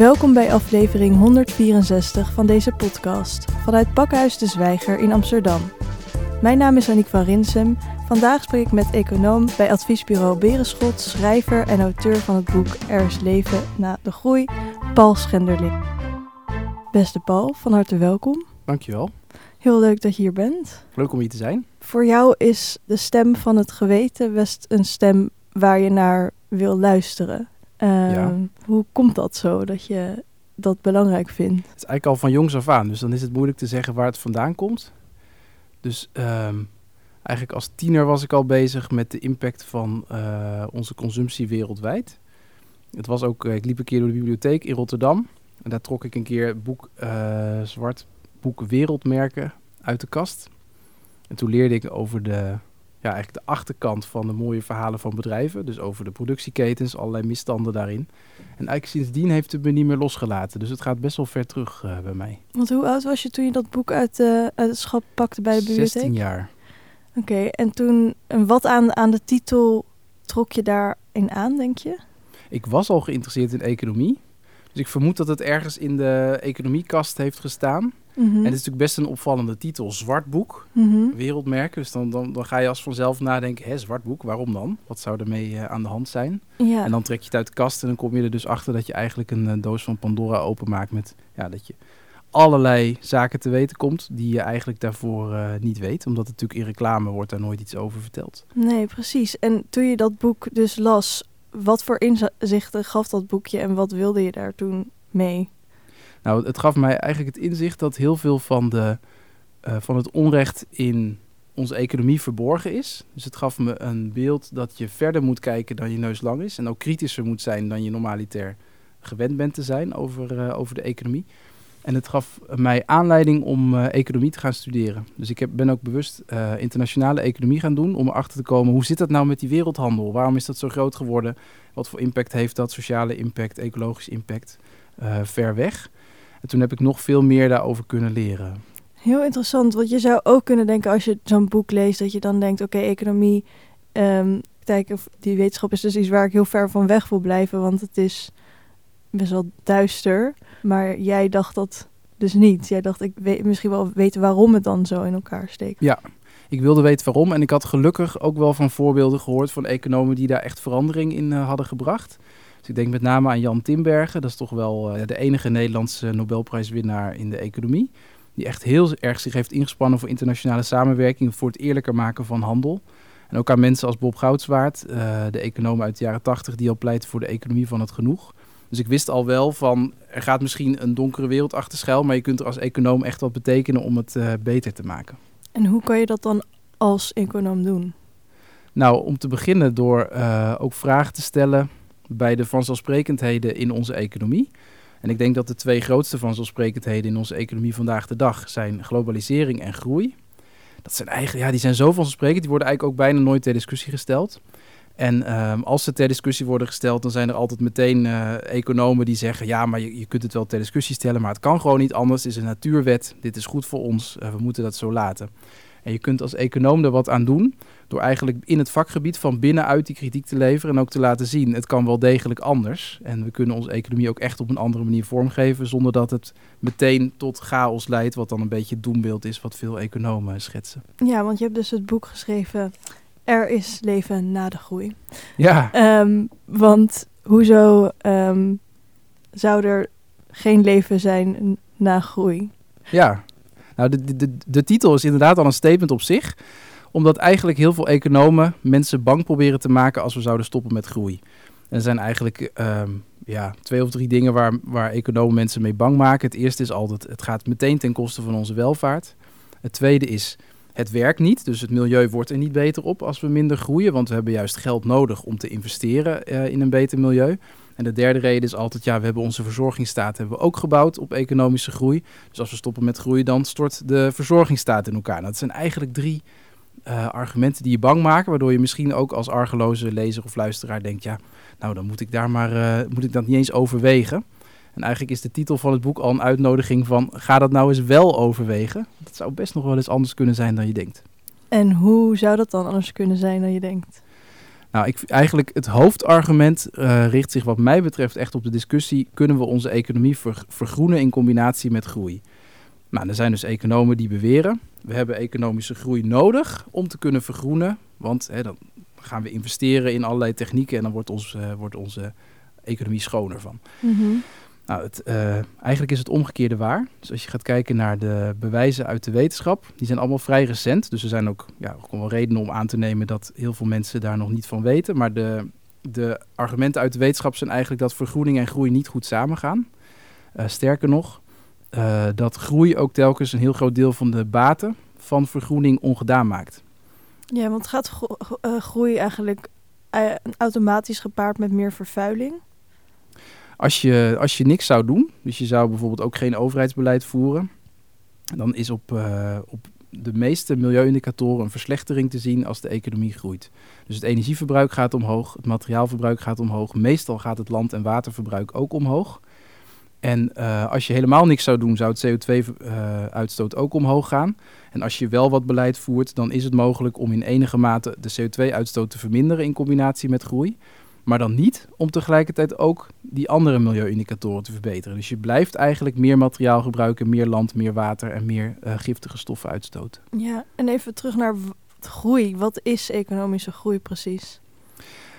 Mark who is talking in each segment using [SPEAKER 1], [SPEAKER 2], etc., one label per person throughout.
[SPEAKER 1] Welkom bij aflevering 164 van deze podcast vanuit Pakhuis de Zwijger in Amsterdam. Mijn naam is Aniek van Rinsem. Vandaag spreek ik met econoom bij adviesbureau Berenschot, schrijver en auteur van het boek Er is leven na de groei, Paul Schenderling. Beste Paul, van harte welkom.
[SPEAKER 2] Dankjewel.
[SPEAKER 1] Heel leuk dat je hier bent.
[SPEAKER 2] Leuk om hier te zijn.
[SPEAKER 1] Voor jou is de stem van het geweten best een stem waar je naar wil luisteren. Ehm,
[SPEAKER 2] Ja.
[SPEAKER 1] Hoe komt dat zo, dat je dat belangrijk vindt?
[SPEAKER 2] Het is eigenlijk al van jongs af aan, dus dan is het moeilijk te zeggen waar het vandaan komt. Dus ehm, eigenlijk als tiener was ik al bezig met de impact van eh, onze consumptie wereldwijd. Het was ook, eh, ik liep een keer door de bibliotheek in Rotterdam. En daar trok ik een keer het boek, eh, zwart boek Wereldmerken uit de kast. En toen leerde ik over de, ja, eigenlijk de achterkant van de mooie verhalen van bedrijven. Dus over de productieketens, allerlei misstanden daarin. En eigenlijk sindsdien heeft het me niet meer losgelaten. Dus het gaat best wel ver terug eh, bij mij.
[SPEAKER 1] Want hoe oud was je toen je dat boek uit, eh, uit het schap pakte bij de bibliotheek?
[SPEAKER 2] 16 jaar.
[SPEAKER 1] Oké, en toen, en wat aan, aan de titel trok je daarin aan, denk je?
[SPEAKER 2] Ik was al geïnteresseerd in economie. Dus ik vermoed dat het ergens in de economiekast heeft gestaan.
[SPEAKER 1] Mhm.
[SPEAKER 2] En het is natuurlijk best een opvallende titel. Zwart boek,
[SPEAKER 1] Mhm.
[SPEAKER 2] wereldmerken. Dus dan, dan, dan ga je als vanzelf nadenken, hè, zwart boek, waarom dan? Wat zou ermee eh, aan de hand zijn?
[SPEAKER 1] Ja.
[SPEAKER 2] En dan trek je het uit de kast en dan kom je er dus achter dat je eigenlijk een, eh, doos van Pandora openmaakt met ja, dat je allerlei zaken te weten komt die je eigenlijk daarvoor eh, niet weet. Omdat het natuurlijk in reclame wordt daar nooit iets over verteld.
[SPEAKER 1] Nee, precies. En toen je dat boek dus las, wat voor inzichten gaf dat boekje en wat wilde je daar toen mee?
[SPEAKER 2] Nou, het gaf mij eigenlijk het inzicht dat heel veel van, de, eh, van het onrecht in onze economie verborgen is. Dus het gaf me een beeld dat je verder moet kijken dan je neus lang is. En ook kritischer moet zijn dan je normaliter gewend bent te zijn over, eh, over de economie. En het gaf mij aanleiding om eh, economie te gaan studeren. Dus ik heb, ben ook bewust eh, internationale economie gaan doen om erachter te komen hoe zit dat nou met die wereldhandel? Waarom is dat zo groot geworden? Wat voor impact heeft dat? Sociale impact, ecologisch impact, eh, ver weg. En toen heb ik nog veel meer daarover kunnen leren.
[SPEAKER 1] Heel interessant, want je zou ook kunnen denken als je zo'n boek leest, dat je dan denkt, oké, economie, ehm, kijk, die wetenschap is dus iets waar ik heel ver van weg wil blijven, want het is best wel duister. Maar jij dacht dat dus niet. Jij dacht, ik weet misschien wel weten waarom het dan zo in elkaar steekt.
[SPEAKER 2] Ik wilde weten waarom en ik had gelukkig ook wel van voorbeelden gehoord van economen die daar echt verandering in eh, hadden gebracht. Dus ik denk met name aan Jan Timbergen, dat is toch wel eh, de enige Nederlandse Nobelprijswinnaar in de economie. Die echt heel erg zich heeft ingespannen voor internationale samenwerking, voor het eerlijker maken van handel. En ook aan mensen als Bob Goudswaard, eh, de econoom uit de jaren 80, die al pleit voor de economie van het genoeg. Dus ik wist al wel van, er gaat misschien een donkere wereld achter schuil, maar je kunt er als econoom echt wat betekenen om het eh, beter te maken.
[SPEAKER 1] En hoe kan je dat dan als econoom doen?
[SPEAKER 2] Nou, om te beginnen door eh, ook vragen te stellen bij de vanzelfsprekendheden in onze economie. En ik denk dat de twee grootste vanzelfsprekendheden in onze economie vandaag de dag zijn globalisering en groei. Dat zijn eigenlijk, ja, die zijn zo vanzelfsprekend, die worden eigenlijk ook bijna nooit ter discussie gesteld. En ehm, als ze ter discussie worden gesteld, dan zijn er altijd meteen eh, economen die zeggen: ja, maar je, je kunt het wel ter discussie stellen, maar het kan gewoon niet anders. Het is een natuurwet, dit is goed voor ons, we moeten dat zo laten. En je kunt als econoom er wat aan doen door eigenlijk in het vakgebied van binnenuit die kritiek te leveren en ook te laten zien, het kan wel degelijk anders. En we kunnen onze economie ook echt op een andere manier vormgeven, zonder dat het meteen tot chaos leidt, wat dan een beetje het doembeeld is wat veel economen schetsen.
[SPEAKER 1] Ja, want je hebt dus het boek geschreven, Er is leven na de groei.
[SPEAKER 2] Ja,
[SPEAKER 1] Ehm, want hoezo ehm, zou er geen leven zijn na groei?
[SPEAKER 2] ja. Nou, de, de, de, titel is inderdaad al een statement op zich, omdat eigenlijk heel veel economen mensen bang proberen te maken als we zouden stoppen met groei. En er zijn eigenlijk ehm, ja, twee of drie dingen waar, waar economen mensen mee bang maken. Het eerste is altijd, het gaat meteen ten koste van onze welvaart. Het tweede is, het werkt niet, dus het milieu wordt er niet beter op als we minder groeien, want we hebben juist geld nodig om te investeren eh, in een beter milieu. En de derde reden is altijd, ja, we hebben onze verzorgingsstaat hebben we ook gebouwd op economische groei. Dus als we stoppen met groeien, dan stort de verzorgingsstaat in elkaar. Nou, dat zijn eigenlijk drie eh, argumenten die je bang maken, waardoor je misschien ook als argeloze lezer of luisteraar denkt, ja, nou dan moet ik daar maar, eh, moet ik dat niet eens overwegen. En eigenlijk is de titel van het boek al een uitnodiging van, ga dat nou eens wel overwegen. Dat zou best nog wel eens anders kunnen zijn dan je denkt.
[SPEAKER 1] En hoe zou dat dan anders kunnen zijn dan je denkt?
[SPEAKER 2] Nou, ik, eigenlijk het hoofdargument uh, richt zich wat mij betreft echt op de discussie... kunnen we onze economie vergroenen in combinatie met groei? Nou, er zijn dus economen die beweren... we hebben economische groei nodig om te kunnen vergroenen. Want hè, dan gaan we investeren in allerlei technieken... en dan wordt, ons, uh, wordt onze economie schoner van. Mm nou, het, uh, eigenlijk is het omgekeerde waar. Dus als je gaat kijken naar de bewijzen uit de wetenschap, die zijn allemaal vrij recent. Dus er zijn ook, ja, wel redenen om aan te nemen dat heel veel mensen daar nog niet van weten. Maar de, de argumenten uit de wetenschap zijn eigenlijk dat vergroening en groei niet goed samengaan. Uh, sterker nog, uh, dat groei ook telkens een heel groot deel van de baten van vergroening ongedaan maakt.
[SPEAKER 1] Ja, want gaat groei eigenlijk automatisch gepaard met meer vervuiling?
[SPEAKER 2] Als je, als je niks zou doen, dus je zou bijvoorbeeld ook geen overheidsbeleid voeren, dan is op, uh, op de meeste milieuindicatoren een verslechtering te zien als de economie groeit. Dus het energieverbruik gaat omhoog, het materiaalverbruik gaat omhoog, meestal gaat het land- en waterverbruik ook omhoog. En uh, als je helemaal niks zou doen, zou het CO2-uitstoot uh, ook omhoog gaan. En als je wel wat beleid voert, dan is het mogelijk om in enige mate de CO2-uitstoot te verminderen in combinatie met groei. Maar dan niet om tegelijkertijd ook die andere milieuindicatoren te verbeteren. Dus je blijft eigenlijk meer materiaal gebruiken, meer land, meer water en meer uh, giftige stoffen uitstoten.
[SPEAKER 1] Ja, en even terug naar groei. Wat is economische groei precies?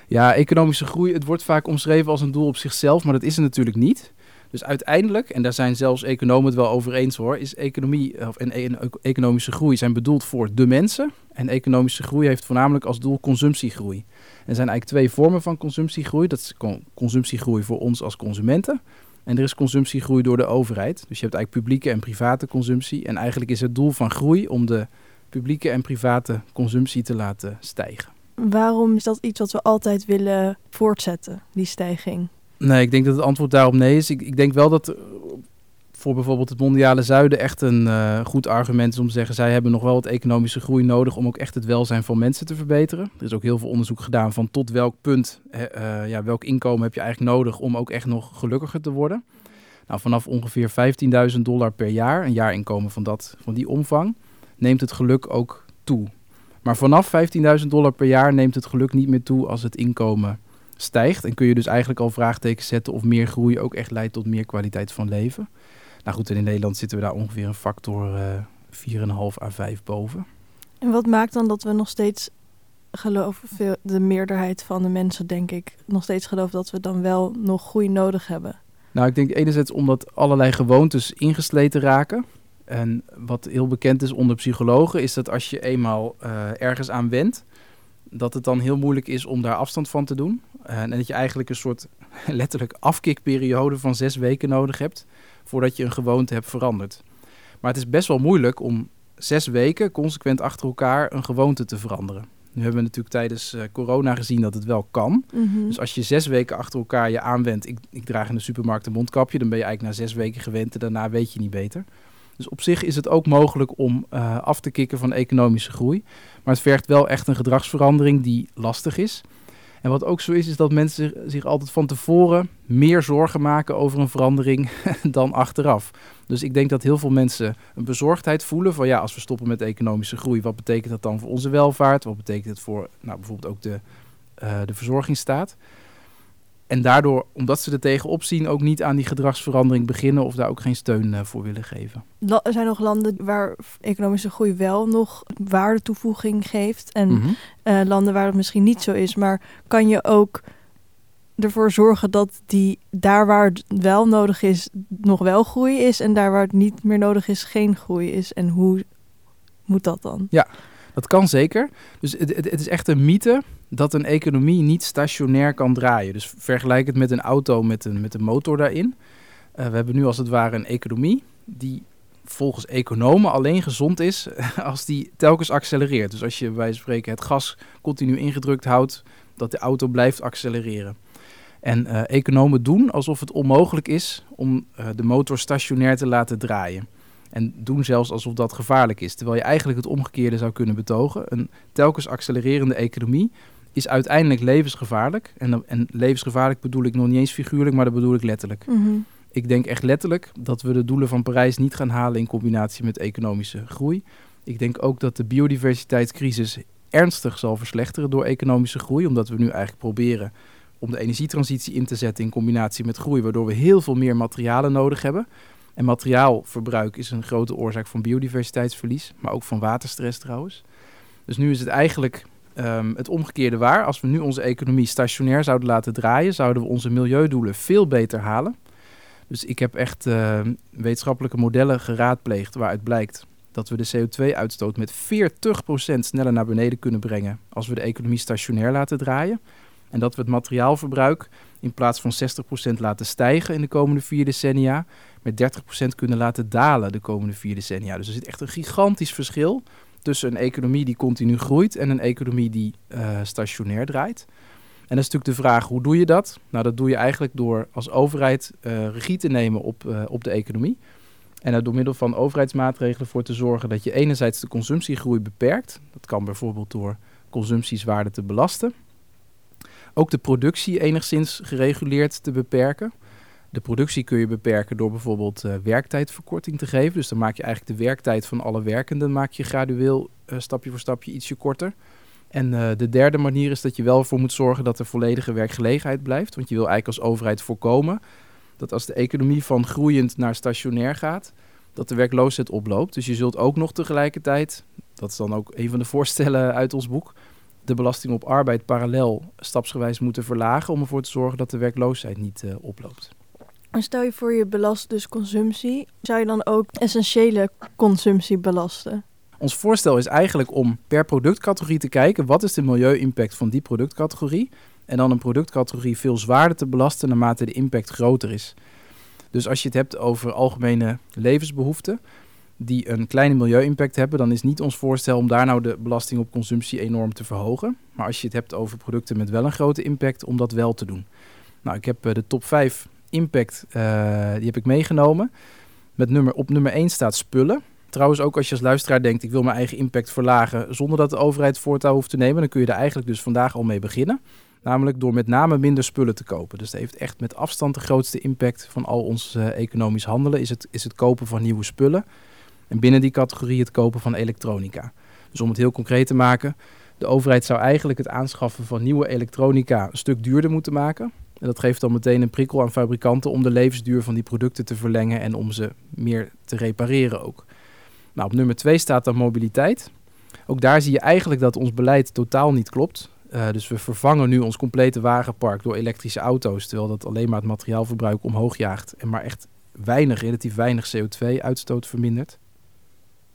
[SPEAKER 2] Ja, economische groei, het wordt vaak omschreven als een doel op zichzelf, maar dat is het natuurlijk niet. Dus uiteindelijk, en daar zijn zelfs economen het wel over eens hoor, is economie of, en, en economische groei zijn bedoeld voor de mensen. En economische groei heeft voornamelijk als doel consumptiegroei. Er zijn eigenlijk twee vormen van consumptiegroei. Dat is consumptiegroei voor ons als consumenten. En er is consumptiegroei door de overheid. Dus je hebt eigenlijk publieke en private consumptie. En eigenlijk is het doel van groei om de publieke en private consumptie te laten stijgen.
[SPEAKER 1] Waarom is dat iets wat we altijd willen voortzetten, die stijging?
[SPEAKER 2] Nee, ik denk dat het antwoord daarop nee is. Ik, ik denk wel dat voor bijvoorbeeld het mondiale zuiden echt een uh, goed argument is om te zeggen... zij hebben nog wel wat economische groei nodig om ook echt het welzijn van mensen te verbeteren. Er is ook heel veel onderzoek gedaan van tot welk punt, uh, ja, welk inkomen heb je eigenlijk nodig om ook echt nog gelukkiger te worden. Nou, vanaf ongeveer 15.000 dollar per jaar, een jaarinkomen van, dat, van die omvang, neemt het geluk ook toe. Maar vanaf 15.000 dollar per jaar neemt het geluk niet meer toe als het inkomen stijgt. En kun je dus eigenlijk al vraagtekens zetten of meer groei ook echt leidt tot meer kwaliteit van leven. Nou goed, en in Nederland zitten we daar ongeveer een factor uh, 4,5 à 5 boven.
[SPEAKER 1] En wat maakt dan dat we nog steeds geloven, veel, de meerderheid van de mensen denk ik, nog steeds geloven dat we dan wel nog groei nodig hebben?
[SPEAKER 2] Nou, ik denk enerzijds omdat allerlei gewoontes ingesleten raken. En wat heel bekend is onder psychologen, is dat als je eenmaal uh, ergens aan wendt, dat het dan heel moeilijk is om daar afstand van te doen. Uh, en dat je eigenlijk een soort letterlijk afkikperiode van zes weken nodig hebt voordat je een gewoonte hebt veranderd. Maar het is best wel moeilijk om zes weken consequent achter elkaar een gewoonte te veranderen. Nu hebben we natuurlijk tijdens uh, corona gezien dat het wel kan. Mm-hmm. Dus als je zes weken achter elkaar je aanwendt, ik, ik draag in de supermarkt een mondkapje, dan ben je eigenlijk na zes weken gewend en daarna weet je niet beter. Dus op zich is het ook mogelijk om uh, af te kicken van economische groei. Maar het vergt wel echt een gedragsverandering die lastig is. En wat ook zo is, is dat mensen zich altijd van tevoren meer zorgen maken over een verandering dan achteraf. Dus ik denk dat heel veel mensen een bezorgdheid voelen van ja, als we stoppen met economische groei, wat betekent dat dan voor onze welvaart? Wat betekent het voor nou, bijvoorbeeld ook de, uh, de verzorgingsstaat? En daardoor, omdat ze er tegenop zien, ook niet aan die gedragsverandering beginnen of daar ook geen steun uh, voor willen geven.
[SPEAKER 1] Er zijn nog landen waar economische groei wel nog waardetoevoeging geeft. En mm-hmm. uh, landen waar het misschien niet zo is. Maar kan je ook ervoor zorgen dat die daar waar het wel nodig is, nog wel groei is. En daar waar het niet meer nodig is, geen groei is. En hoe moet dat dan?
[SPEAKER 2] Ja, dat kan zeker. Dus het, het, het is echt een mythe dat een economie niet stationair kan draaien. Dus vergelijk het met een auto met een, met een motor daarin. Uh, we hebben nu als het ware een economie die volgens economen alleen gezond is als die telkens accelereert. Dus als je bij spreken het gas continu ingedrukt houdt, dat de auto blijft accelereren. En uh, economen doen alsof het onmogelijk is om uh, de motor stationair te laten draaien. En doen zelfs alsof dat gevaarlijk is. Terwijl je eigenlijk het omgekeerde zou kunnen betogen. Een telkens accelererende economie is uiteindelijk levensgevaarlijk. En, en levensgevaarlijk bedoel ik nog niet eens figuurlijk, maar dat bedoel ik letterlijk. Mm-hmm. Ik denk echt letterlijk dat we de doelen van Parijs niet gaan halen in combinatie met economische groei. Ik denk ook dat de biodiversiteitscrisis ernstig zal verslechteren door economische groei. Omdat we nu eigenlijk proberen om de energietransitie in te zetten in combinatie met groei, waardoor we heel veel meer materialen nodig hebben. En materiaalverbruik is een grote oorzaak van biodiversiteitsverlies, maar ook van waterstress trouwens. Dus nu is het eigenlijk um, het omgekeerde waar. Als we nu onze economie stationair zouden laten draaien, zouden we onze milieudoelen veel beter halen. Dus ik heb echt uh, wetenschappelijke modellen geraadpleegd waaruit blijkt dat we de CO2-uitstoot met 40% sneller naar beneden kunnen brengen als we de economie stationair laten draaien. En dat we het materiaalverbruik in plaats van 60% laten stijgen in de komende vier decennia, met 30% kunnen laten dalen de komende vier decennia. Dus er zit echt een gigantisch verschil tussen een economie die continu groeit en een economie die uh, stationair draait. En dan is natuurlijk de vraag, hoe doe je dat? Nou, dat doe je eigenlijk door als overheid uh, regie te nemen op, uh, op de economie. En door middel van overheidsmaatregelen voor te zorgen dat je enerzijds de consumptiegroei beperkt. Dat kan bijvoorbeeld door consumptieswaarde te belasten. Ook de productie enigszins gereguleerd te beperken. De productie kun je beperken door bijvoorbeeld uh, werktijdverkorting te geven. Dus dan maak je eigenlijk de werktijd van alle werkenden maak je gradueel uh, stapje voor stapje ietsje korter. En uh, de derde manier is dat je wel voor moet zorgen dat er volledige werkgelegenheid blijft. Want je wil eigenlijk als overheid voorkomen dat als de economie van groeiend naar stationair gaat, dat de werkloosheid oploopt. Dus je zult ook nog tegelijkertijd, dat is dan ook een van de voorstellen uit ons boek, de belasting op arbeid parallel stapsgewijs moeten verlagen om ervoor te zorgen dat de werkloosheid niet oploopt.
[SPEAKER 1] En stel je voor je belast dus consumptie, zou je dan ook essentiële consumptie belasten?
[SPEAKER 2] Ons voorstel is eigenlijk om per productcategorie te kijken wat is de milieu-impact van die productcategorie en dan een productcategorie veel zwaarder te belasten naarmate de impact groter is. Dus als je het hebt over algemene levensbehoeften die een kleine milieu-impact hebben, dan is niet ons voorstel om daar nou de belasting op consumptie enorm te verhogen. Maar als je het hebt over producten met wel een grote impact, om dat wel te doen. Nou, ik heb uh, de top 5 impact, uh, die heb ik meegenomen. Met nummer, op nummer 1 staat spullen. Trouwens, ook als je als luisteraar denkt, ik wil mijn eigen impact verlagen zonder dat de overheid voortouw hoeft te nemen, dan kun je er eigenlijk dus vandaag al mee beginnen. Namelijk door met name minder spullen te kopen. Dus dat heeft echt met afstand de grootste impact van al ons uh, economisch handelen, is het, is het kopen van nieuwe spullen. En binnen die categorie het kopen van elektronica. Dus om het heel concreet te maken, de overheid zou eigenlijk het aanschaffen van nieuwe elektronica een stuk duurder moeten maken. En dat geeft dan meteen een prikkel aan fabrikanten om de levensduur van die producten te verlengen en om ze meer te repareren ook. Nou, op nummer 2 staat dan mobiliteit. Ook daar zie je eigenlijk dat ons beleid totaal niet klopt. Uh, dus we vervangen nu ons complete wagenpark door elektrische auto's, terwijl dat alleen maar het materiaalverbruik omhoog jaagt en maar echt weinig, relatief weinig CO2-uitstoot vermindert.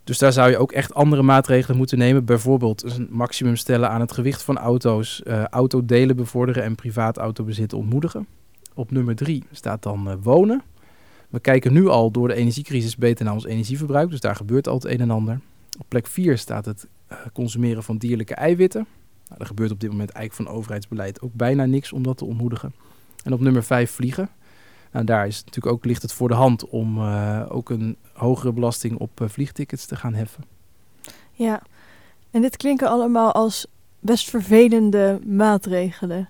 [SPEAKER 2] Dus daar zou je ook echt andere maatregelen moeten nemen. Bijvoorbeeld een maximum stellen aan het gewicht van auto's, uh, autodelen bevorderen en privaat autobezit ontmoedigen. Op nummer drie staat dan uh, wonen. We kijken nu al door de energiecrisis beter naar ons energieverbruik, dus daar gebeurt al het een en ander. Op plek 4 staat het uh, consumeren van dierlijke eiwitten. Nou, er gebeurt op dit moment eigenlijk van overheidsbeleid ook bijna niks om dat te ontmoedigen. En op nummer 5 vliegen. Nou, daar is natuurlijk ook, ligt het voor de hand om uh, ook een hogere belasting op uh, vliegtickets te gaan heffen.
[SPEAKER 1] Ja, en dit klinken allemaal als best vervelende maatregelen.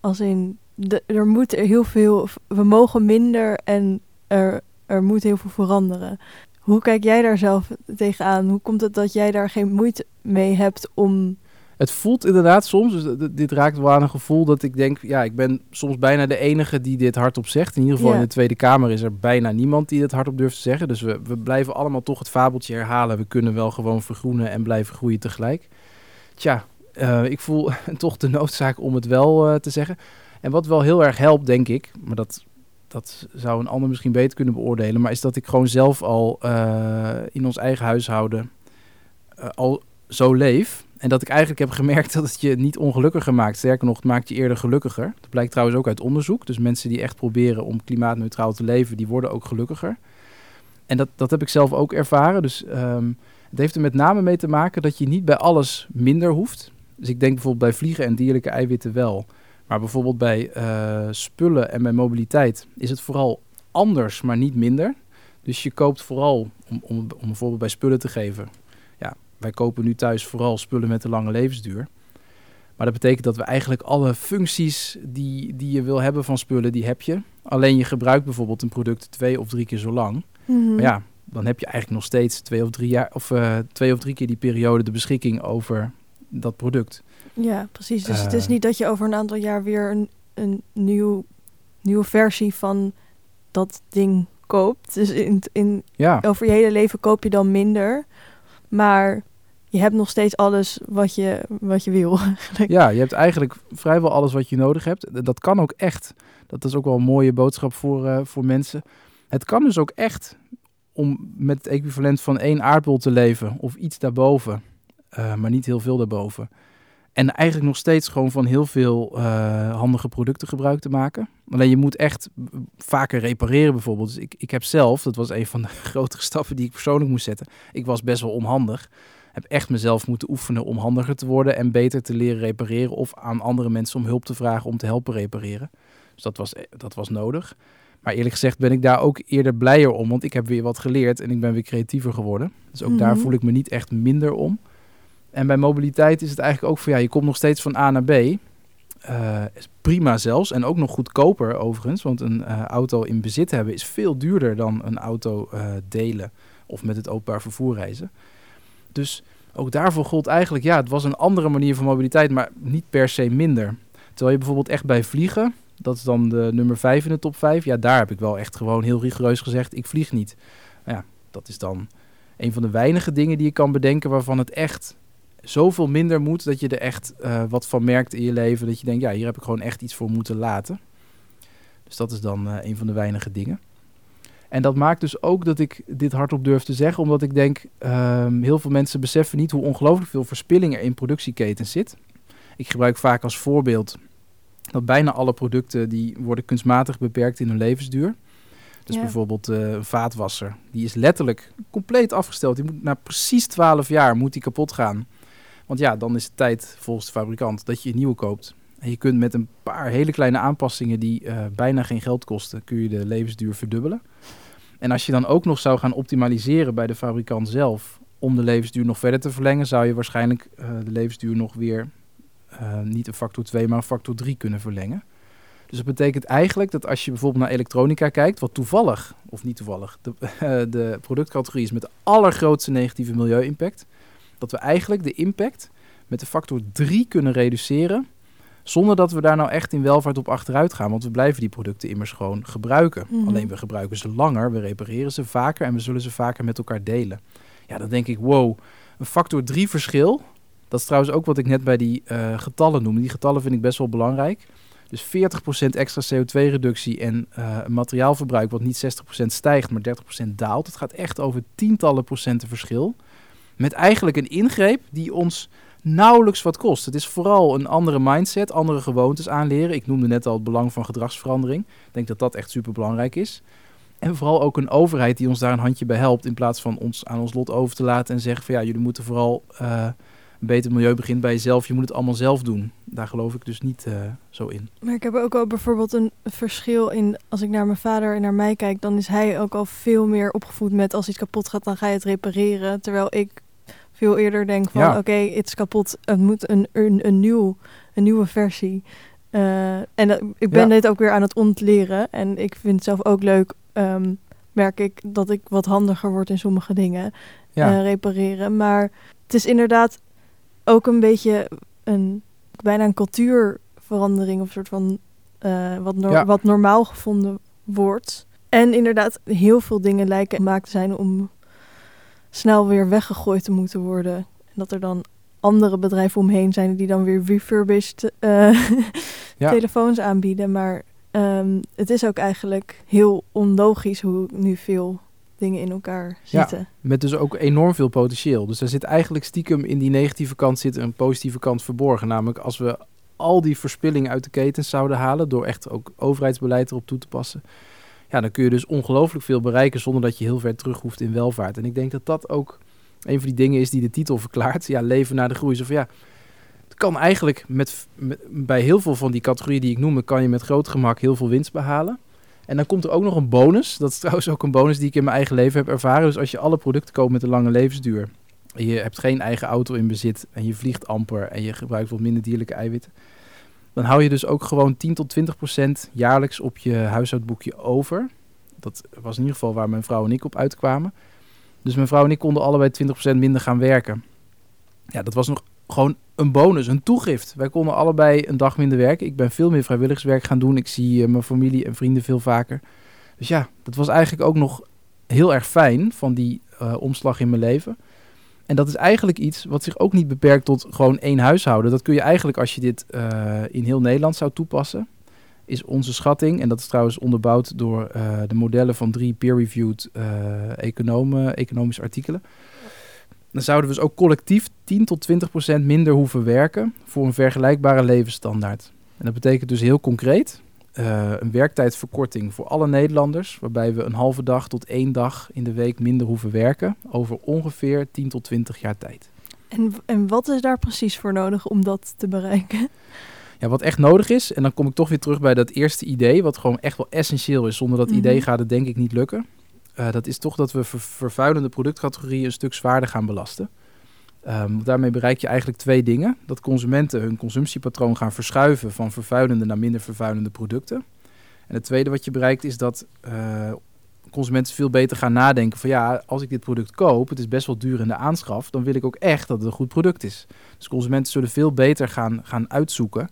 [SPEAKER 1] Als in, de, er moet er heel veel, we mogen minder en er, er moet heel veel veranderen. Hoe kijk jij daar zelf tegenaan? Hoe komt het dat jij daar geen moeite mee hebt om
[SPEAKER 2] het voelt inderdaad soms, dus dit raakt wel aan een gevoel dat ik denk, ja, ik ben soms bijna de enige die dit hardop zegt. In ieder geval ja. in de Tweede Kamer is er bijna niemand die dit hardop durft te zeggen. Dus we, we blijven allemaal toch het fabeltje herhalen. We kunnen wel gewoon vergroenen en blijven groeien tegelijk. Tja, uh, ik voel toch de noodzaak om het wel uh, te zeggen. En wat wel heel erg helpt, denk ik, maar dat, dat zou een ander misschien beter kunnen beoordelen, maar is dat ik gewoon zelf al uh, in ons eigen huishouden al zo leef. En dat ik eigenlijk heb gemerkt dat het je niet ongelukkiger maakt. Sterker nog, het maakt je eerder gelukkiger. Dat blijkt trouwens ook uit onderzoek. Dus mensen die echt proberen om klimaatneutraal te leven, die worden ook gelukkiger. En dat, dat heb ik zelf ook ervaren. Dus um, het heeft er met name mee te maken dat je niet bij alles minder hoeft. Dus ik denk bijvoorbeeld bij vliegen en dierlijke eiwitten wel. Maar bijvoorbeeld bij uh, spullen en bij mobiliteit is het vooral anders, maar niet minder. Dus je koopt vooral, om, om, om bij spullen te geven, wij kopen nu thuis vooral spullen met een lange levensduur. Maar dat betekent dat we eigenlijk alle functies die, die je wil hebben van spullen, die heb je. Alleen je gebruikt bijvoorbeeld een product twee of drie keer zo lang. Mm-hmm. Maar ja, dan heb je eigenlijk nog steeds twee of drie jaar of uh, twee of drie keer die periode de beschikking over dat product.
[SPEAKER 1] Ja, precies. Dus het is
[SPEAKER 2] Eh.
[SPEAKER 1] niet dat je over een aantal jaar weer een, een nieuw, nieuwe versie van dat ding koopt. Dus in, in,
[SPEAKER 2] Ja,
[SPEAKER 1] over je hele leven koop je dan minder. Maar je hebt nog steeds alles wat je, wat je wil. eigenlijk.
[SPEAKER 2] ja, je hebt eigenlijk vrijwel alles wat je nodig hebt. Dat kan ook echt. Dat is ook wel een mooie boodschap voor, eh, voor mensen. Het kan dus ook echt om met het equivalent van één aardbol te leven of iets daarboven, eh, maar niet heel veel daarboven. En eigenlijk nog steeds gewoon van heel veel eh, handige producten gebruik te maken. Alleen je moet echt vaker repareren bijvoorbeeld. Dus ik, ik heb zelf, dat was een van de grotere stappen die ik persoonlijk moest zetten. Ik was best wel onhandig. Heb echt mezelf moeten oefenen om handiger te worden en beter te leren repareren. Of aan andere mensen om hulp te vragen om te helpen repareren. Dus dat was, dat was nodig. Maar eerlijk gezegd ben ik daar ook eerder blijer om. Want ik heb weer wat geleerd en ik ben weer creatiever geworden. Dus ook daar
[SPEAKER 1] Mhm.
[SPEAKER 2] voel ik me niet echt minder om. En bij mobiliteit is het eigenlijk ook van ja, je komt nog steeds van A naar B. Eh, is prima zelfs. En ook nog goedkoper overigens. Want een eh, auto in bezit hebben is veel duurder dan een auto eh, delen. Of met het openbaar vervoer reizen. Dus ook daarvoor gold eigenlijk, ja, het was een andere manier van mobiliteit, maar niet per se minder. Terwijl je bijvoorbeeld echt bij vliegen, dat is dan de nummer 5 in de top 5, ja, daar heb ik wel echt gewoon heel rigoureus gezegd, ik vlieg niet. Nou ja, dat is dan een van de weinige dingen die je kan bedenken waarvan het echt zoveel minder moet dat je er echt eh, wat van merkt in je leven. Dat je denkt, ja, hier heb ik gewoon echt iets voor moeten laten. Dus dat is dan eh, een van de weinige dingen. En dat maakt dus ook dat ik dit hardop durf te zeggen, omdat ik denk, ehm, heel veel mensen beseffen niet hoe ongelooflijk veel verspilling er in productieketens zit. Ik gebruik vaak als voorbeeld dat bijna alle producten die worden kunstmatig beperkt in hun levensduur. Dus
[SPEAKER 1] Ja.
[SPEAKER 2] bijvoorbeeld eh, een vaatwasser, die is letterlijk compleet afgesteld. Die moet na precies 12 jaar moet die kapot gaan. Want ja, dan is het tijd volgens de fabrikant dat je een nieuwe koopt. Je kunt met een paar hele kleine aanpassingen die eh, bijna geen geld kosten, kun je de levensduur verdubbelen. En als je dan ook nog zou gaan optimaliseren bij de fabrikant zelf om de levensduur nog verder te verlengen, zou je waarschijnlijk eh, de levensduur nog weer eh, niet een factor 2, maar een factor 3 kunnen verlengen. Dus dat betekent eigenlijk dat als je bijvoorbeeld naar elektronica kijkt, wat toevallig, of niet toevallig, de, de productcategorie is met de allergrootste negatieve milieu-impact, dat we eigenlijk de impact met de factor 3 kunnen reduceren, zonder dat we daar nou echt in welvaart op achteruit gaan. Want we blijven die producten immers gewoon gebruiken.
[SPEAKER 1] Mhm.
[SPEAKER 2] Alleen we gebruiken ze langer, we repareren ze vaker en we zullen ze vaker met elkaar delen. Ja, dan denk ik, wow, een factor 3 verschil. Dat is trouwens ook wat ik net bij die eh, getallen noemde. Die getallen vind ik best wel belangrijk. Dus 40% extra CO2-reductie en een materiaalverbruik wat niet 60% stijgt, maar 30% daalt. Het gaat echt over tientallen procenten verschil. Met eigenlijk een ingreep die ons nauwelijks wat kost. Het is vooral een andere mindset, andere gewoontes aanleren. Ik noemde net al het belang van gedragsverandering. Ik denk dat dat echt super belangrijk is. En vooral ook een overheid die ons daar een handje bij helpt. In plaats van ons aan ons lot over te laten en zeggen van ja, jullie moeten vooral eh, een beter milieu begint bij jezelf. Je moet het allemaal zelf doen. Daar geloof ik dus niet eh, zo in.
[SPEAKER 1] Maar ik heb ook al bijvoorbeeld een verschil in, als ik naar mijn vader en naar mij kijk, dan is hij ook al veel meer opgevoed met als iets kapot gaat, dan ga je het repareren. Terwijl ik veel eerder denk van,
[SPEAKER 2] Ja.
[SPEAKER 1] oké, het is kapot, het moet een, een, een, nieuw, een nieuwe versie. Eh, en dat- ik ben
[SPEAKER 2] Ja.
[SPEAKER 1] dit ook weer aan het ontleren en ik vind het zelf ook leuk, ehm, merk ik, dat ik wat handiger word in sommige dingen
[SPEAKER 2] Ja,
[SPEAKER 1] eh, repareren. Maar het is inderdaad ook een beetje een bijna een cultuurverandering of een soort van eh, wat, wat normaal gevonden wordt. En inderdaad, heel veel dingen lijken gemaakt te zijn om snel weer weggegooid te moeten worden. En dat er dan andere bedrijven omheen zijn die dan weer refurbished eh,
[SPEAKER 2] Ja.
[SPEAKER 1] telefoons aanbieden. Maar ehm, het is ook eigenlijk heel onlogisch hoe nu veel dingen in elkaar
[SPEAKER 2] Ja.
[SPEAKER 1] zitten.
[SPEAKER 2] met dus ook enorm veel potentieel. Dus er zit eigenlijk stiekem in die negatieve kant zit een positieve kant verborgen. Namelijk als we al die verspilling uit de ketens zouden halen... door echt ook overheidsbeleid erop toe te passen... ja, dan kun je dus ongelooflijk veel bereiken... zonder dat je heel ver terug hoeft in welvaart. En ik denk dat dat ook een van die dingen is die de titel verklaart. Ja, leven na de groei. Zo van ja, het kan eigenlijk met, bij heel veel van die categorieën die ik noem... kan je met groot gemak heel veel winst behalen... En dan komt er ook nog een bonus. Dat is trouwens ook een bonus die ik in mijn eigen leven heb ervaren. Dus als je alle producten koopt met een lange levensduur. En je hebt geen eigen auto in bezit. En je vliegt amper. En je gebruikt wat minder dierlijke eiwitten. Dan hou je dus ook gewoon 10 tot 20 procent jaarlijks op je huishoudboekje over. Dat was in ieder geval waar mijn vrouw en ik op uitkwamen. Dus mijn vrouw en ik konden allebei 20 procent minder gaan werken. Ja, dat was nog gewoon een bonus, een toegift. Wij konden allebei een dag minder werken. Ik ben veel meer vrijwilligerswerk gaan doen. Ik zie eh, mijn familie en vrienden veel vaker. Dus ja, dat was eigenlijk ook nog heel erg fijn van die uh, omslag in mijn leven. En dat is eigenlijk iets wat zich ook niet beperkt tot gewoon één huishouden. Dat kun je eigenlijk als je dit uh, in heel Nederland zou toepassen. Is onze schatting, en dat is trouwens onderbouwd door uh, de modellen van drie peer-reviewed economen, economische artikelen. Dan zouden we dus ook collectief 10 tot 20 procent minder hoeven werken voor een vergelijkbare levensstandaard. En dat betekent dus heel concreet uh, een werktijdverkorting voor alle Nederlanders, waarbij we een halve dag tot één dag in de week minder hoeven werken, over ongeveer 10 tot 20 jaar tijd.
[SPEAKER 1] En, en wat is daar precies voor nodig om dat te bereiken?
[SPEAKER 2] Ja, wat echt nodig is, en dan kom ik toch weer terug bij dat eerste idee, wat gewoon echt wel essentieel is. Zonder dat idee
[SPEAKER 1] Mhm.
[SPEAKER 2] gaat het denk ik niet lukken. Uh, dat is toch dat we ver vervuilende productcategorieën een stuk zwaarder gaan belasten. Um, daarmee bereik je eigenlijk twee dingen. Dat consumenten hun consumptiepatroon gaan verschuiven van vervuilende naar minder vervuilende producten. En het tweede wat je bereikt is dat uh, consumenten veel beter gaan nadenken van ja, als ik dit product koop, het is best wel duur in de aanschaf, dan wil ik ook echt dat het een goed product is. Dus consumenten zullen veel beter gaan, gaan uitzoeken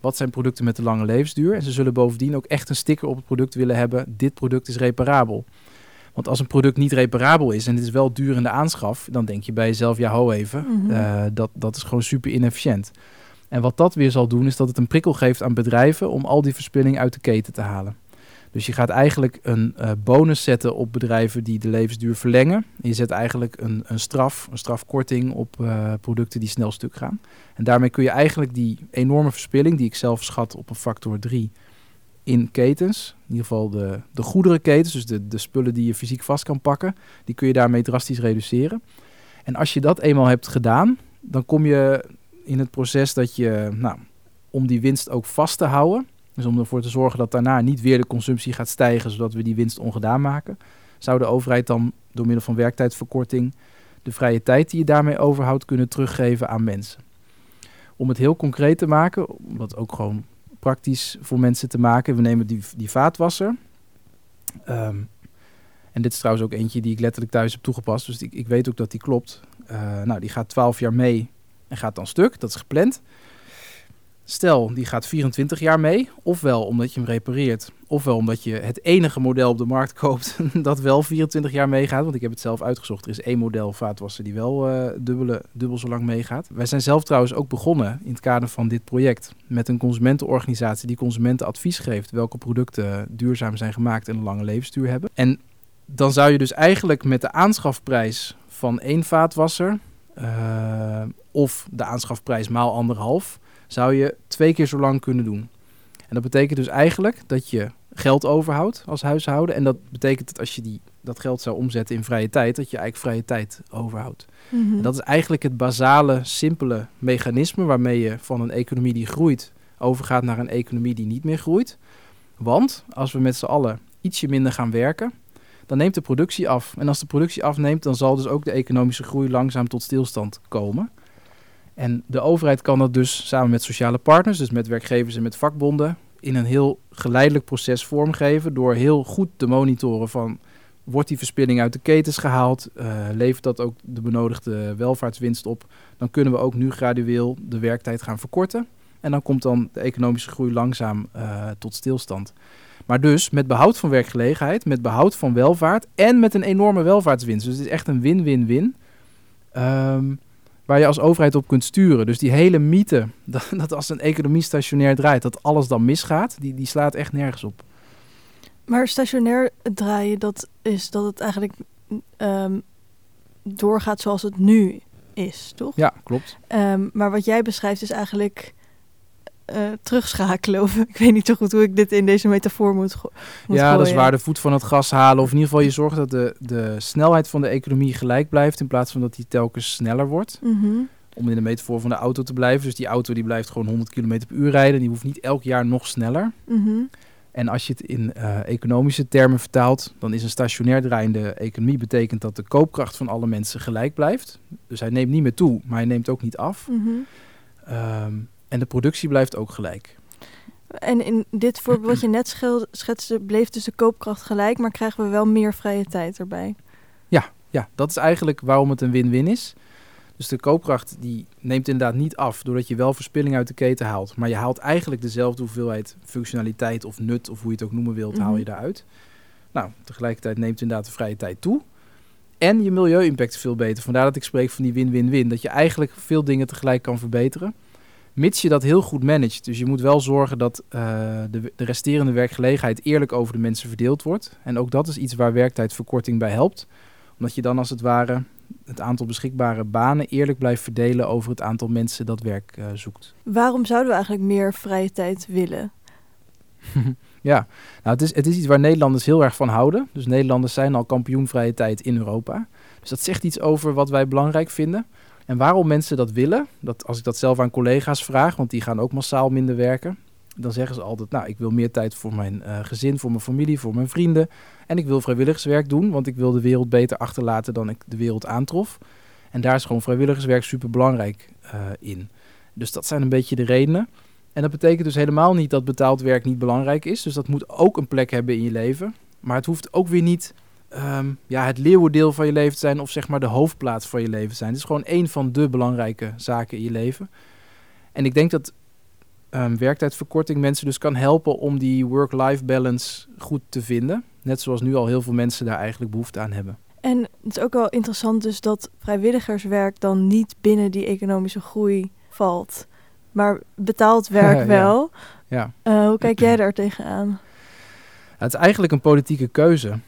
[SPEAKER 2] wat zijn producten met de lange levensduur. En ze zullen bovendien ook echt een sticker op het product willen hebben, dit product is reparabel. Want als een product niet reparabel is en het is wel duur in de aanschaf, dan denk je bij jezelf, ja ho even,
[SPEAKER 1] Mhm.
[SPEAKER 2] uh, dat, dat is gewoon super inefficiënt. En wat dat weer zal doen, is dat het een prikkel geeft aan bedrijven om al die verspilling uit de keten te halen. Dus je gaat eigenlijk een uh, bonus zetten op bedrijven die de levensduur verlengen. En je zet eigenlijk een, een straf, een strafkorting op uh, producten die snel stuk gaan. En daarmee kun je eigenlijk die enorme verspilling, die ik zelf schat op een factor 3, in ketens, in ieder geval de, de goederenketens, dus de, de spullen die je fysiek vast kan pakken, die kun je daarmee drastisch reduceren. En als je dat eenmaal hebt gedaan, dan kom je in het proces dat je, nou, om die winst ook vast te houden, dus om ervoor te zorgen dat daarna niet weer de consumptie gaat stijgen, zodat we die winst ongedaan maken, zou de overheid dan door middel van werktijdverkorting de vrije tijd die je daarmee overhoudt kunnen teruggeven aan mensen. Om het heel concreet te maken, om dat ook gewoon praktisch voor mensen te maken. We nemen die, die vaatwasser. Um, en dit is trouwens ook eentje die ik letterlijk thuis heb toegepast. Dus ik, ik weet ook dat die klopt. Uh, nou, die gaat 12 jaar mee en gaat dan stuk. Dat is gepland. Stel, die gaat 24 jaar mee. Ofwel omdat je hem repareert. Ofwel omdat je het enige model op de markt koopt dat wel 24 jaar meegaat. Want ik heb het zelf uitgezocht. Er is één model vaatwasser die wel uh, dubbel zo lang meegaat. Wij zijn zelf trouwens ook begonnen in het kader van dit project. Met een consumentenorganisatie die consumenten advies geeft. Welke producten duurzaam zijn gemaakt en een lange levensduur hebben. En dan zou je dus eigenlijk met de aanschafprijs van één vaatwasser. Uh, of de aanschafprijs maal anderhalf zou je twee keer zo lang kunnen doen. En dat betekent dus eigenlijk dat je geld overhoudt als huishouden. En dat betekent dat als je die, dat geld zou omzetten in vrije tijd, dat je eigenlijk vrije tijd overhoudt.
[SPEAKER 1] Mhm.
[SPEAKER 2] En dat is eigenlijk het basale, simpele mechanisme waarmee je van een economie die groeit overgaat naar een economie die niet meer groeit. Want als we met z'n allen ietsje minder gaan werken, dan neemt de productie af. En als de productie afneemt, dan zal dus ook de economische groei langzaam tot stilstand komen. En de overheid kan dat dus samen met sociale partners, dus met werkgevers en met vakbonden, in een heel geleidelijk proces vormgeven door heel goed te monitoren van wordt die verspilling uit de ketens gehaald, uh, levert dat ook de benodigde welvaartswinst op, dan kunnen we ook nu gradueel de werktijd gaan verkorten. En dan komt dan de economische groei langzaam uh, tot stilstand. Maar dus met behoud van werkgelegenheid, met behoud van welvaart en met een enorme welvaartswinst. Dus het is echt een win-win-win. Um, waar je als overheid op kunt sturen. Dus die hele mythe dat, dat, als een economie stationair draait, dat alles dan misgaat, die, die slaat echt nergens op.
[SPEAKER 1] Maar stationair draaien, dat is dat het eigenlijk um, doorgaat zoals het nu is, toch?
[SPEAKER 2] Ja, klopt.
[SPEAKER 1] Um, maar wat jij beschrijft is eigenlijk uh, terugschakelen. Of ik weet niet zo goed hoe ik dit in deze metafoor moet, moet
[SPEAKER 2] Ja,
[SPEAKER 1] gooien.
[SPEAKER 2] dat is waar de voet van het gas halen. Of in ieder geval je zorgt dat de, de snelheid van de economie gelijk blijft... in plaats van dat die telkens sneller wordt.
[SPEAKER 1] Mm -hmm.
[SPEAKER 2] Om in de metafoor van de auto te blijven. Dus die auto die blijft gewoon 100 km per uur rijden. Die hoeft niet elk jaar nog sneller.
[SPEAKER 1] Mm -hmm.
[SPEAKER 2] En als je het in uh, economische termen vertaalt... dan is een stationair draaiende economie... betekent dat de koopkracht van alle mensen gelijk blijft. Dus hij neemt niet meer toe, maar hij neemt ook niet af.
[SPEAKER 1] Mm -hmm.
[SPEAKER 2] um, en de productie blijft ook gelijk.
[SPEAKER 1] En in dit voorbeeld wat je net schetste, bleef dus de koopkracht gelijk, maar krijgen we wel meer vrije tijd erbij.
[SPEAKER 2] Ja, ja dat is eigenlijk waarom het een win-win is. Dus de koopkracht die neemt inderdaad niet af doordat je wel verspilling uit de keten haalt. Maar je haalt eigenlijk dezelfde hoeveelheid functionaliteit of nut of hoe je het ook noemen wilt, haal je
[SPEAKER 1] Mhm.
[SPEAKER 2] daaruit. Nou, tegelijkertijd neemt inderdaad de vrije tijd toe. En je milieu-impact is veel beter. Vandaar dat ik spreek van die win-win-win. Dat je eigenlijk veel dingen tegelijk kan verbeteren. Mits je dat heel goed managt. Dus je moet wel zorgen dat eh, de, de resterende werkgelegenheid eerlijk over de mensen verdeeld wordt. En ook dat is iets waar werktijdverkorting bij helpt. Omdat je dan als het ware het aantal beschikbare banen eerlijk blijft verdelen over het aantal mensen dat werk eh, zoekt.
[SPEAKER 1] Waarom zouden we eigenlijk meer vrije tijd willen?
[SPEAKER 2] ja, nou, het, is, het is iets waar Nederlanders heel erg van houden. Dus Nederlanders zijn al kampioen vrije tijd in Europa. Dus dat zegt iets over wat wij belangrijk vinden. En waarom mensen dat willen, dat, als ik dat zelf aan collega's vraag, want die gaan ook massaal minder werken, dan zeggen ze altijd, nou, ik wil meer tijd voor mijn eh, gezin, voor mijn familie, voor mijn vrienden. En ik wil vrijwilligerswerk doen, want ik wil de wereld beter achterlaten dan ik de wereld aantrof. En daar is gewoon vrijwilligerswerk super belangrijk eh, in. Dus dat zijn een beetje de redenen. En dat betekent dus helemaal niet dat betaald werk niet belangrijk is. Dus dat moet ook een plek hebben in je leven. Maar het hoeft ook weer niet ehm, ja, het leeuwendeel van je leven te zijn of zeg maar de hoofdplaats van je leven zijn. Het is gewoon één van de belangrijke zaken in je leven. En ik denk dat ehm, werktijdverkorting mensen dus kan helpen om die work-life balance goed te vinden. Net zoals nu al heel veel mensen daar eigenlijk behoefte aan hebben.
[SPEAKER 1] En het is ook wel interessant dus dat vrijwilligerswerk dan niet binnen die economische groei valt. Maar betaald werk
[SPEAKER 2] Ja.
[SPEAKER 1] wel.
[SPEAKER 2] Ja.
[SPEAKER 1] Eh, hoe kijk jij daar tegenaan?
[SPEAKER 2] Het is eigenlijk een politieke keuze.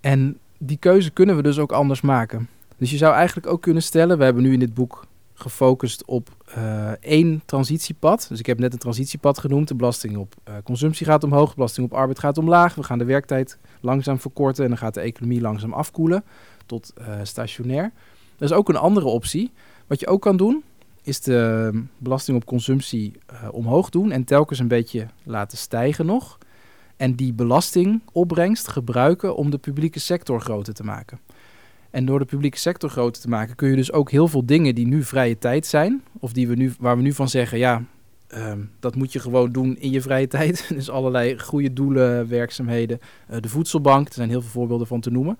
[SPEAKER 2] En die keuze kunnen we dus ook anders maken. Dus je zou eigenlijk ook kunnen stellen, we hebben nu in dit boek gefocust op eh, één transitiepad. Dus ik heb net een transitiepad genoemd. De belasting op eh, consumptie gaat omhoog, de belasting op arbeid gaat omlaag. We gaan de werktijd langzaam verkorten en dan gaat de economie langzaam afkoelen tot eh, stationair. Dat is ook een andere optie. Wat je ook kan doen, is de belasting op consumptie omhoog doen en telkens een beetje laten stijgen nog. En die belastingopbrengst gebruiken om de publieke sector groter te maken. En door de publieke sector groter te maken kun je dus ook heel veel dingen die nu vrije tijd zijn, of die we nu, waar we nu van zeggen, ja, ehm, dat moet je gewoon doen in je vrije tijd. dus allerlei goede doelen, werkzaamheden, eh, de voedselbank, er zijn heel veel voorbeelden van te noemen.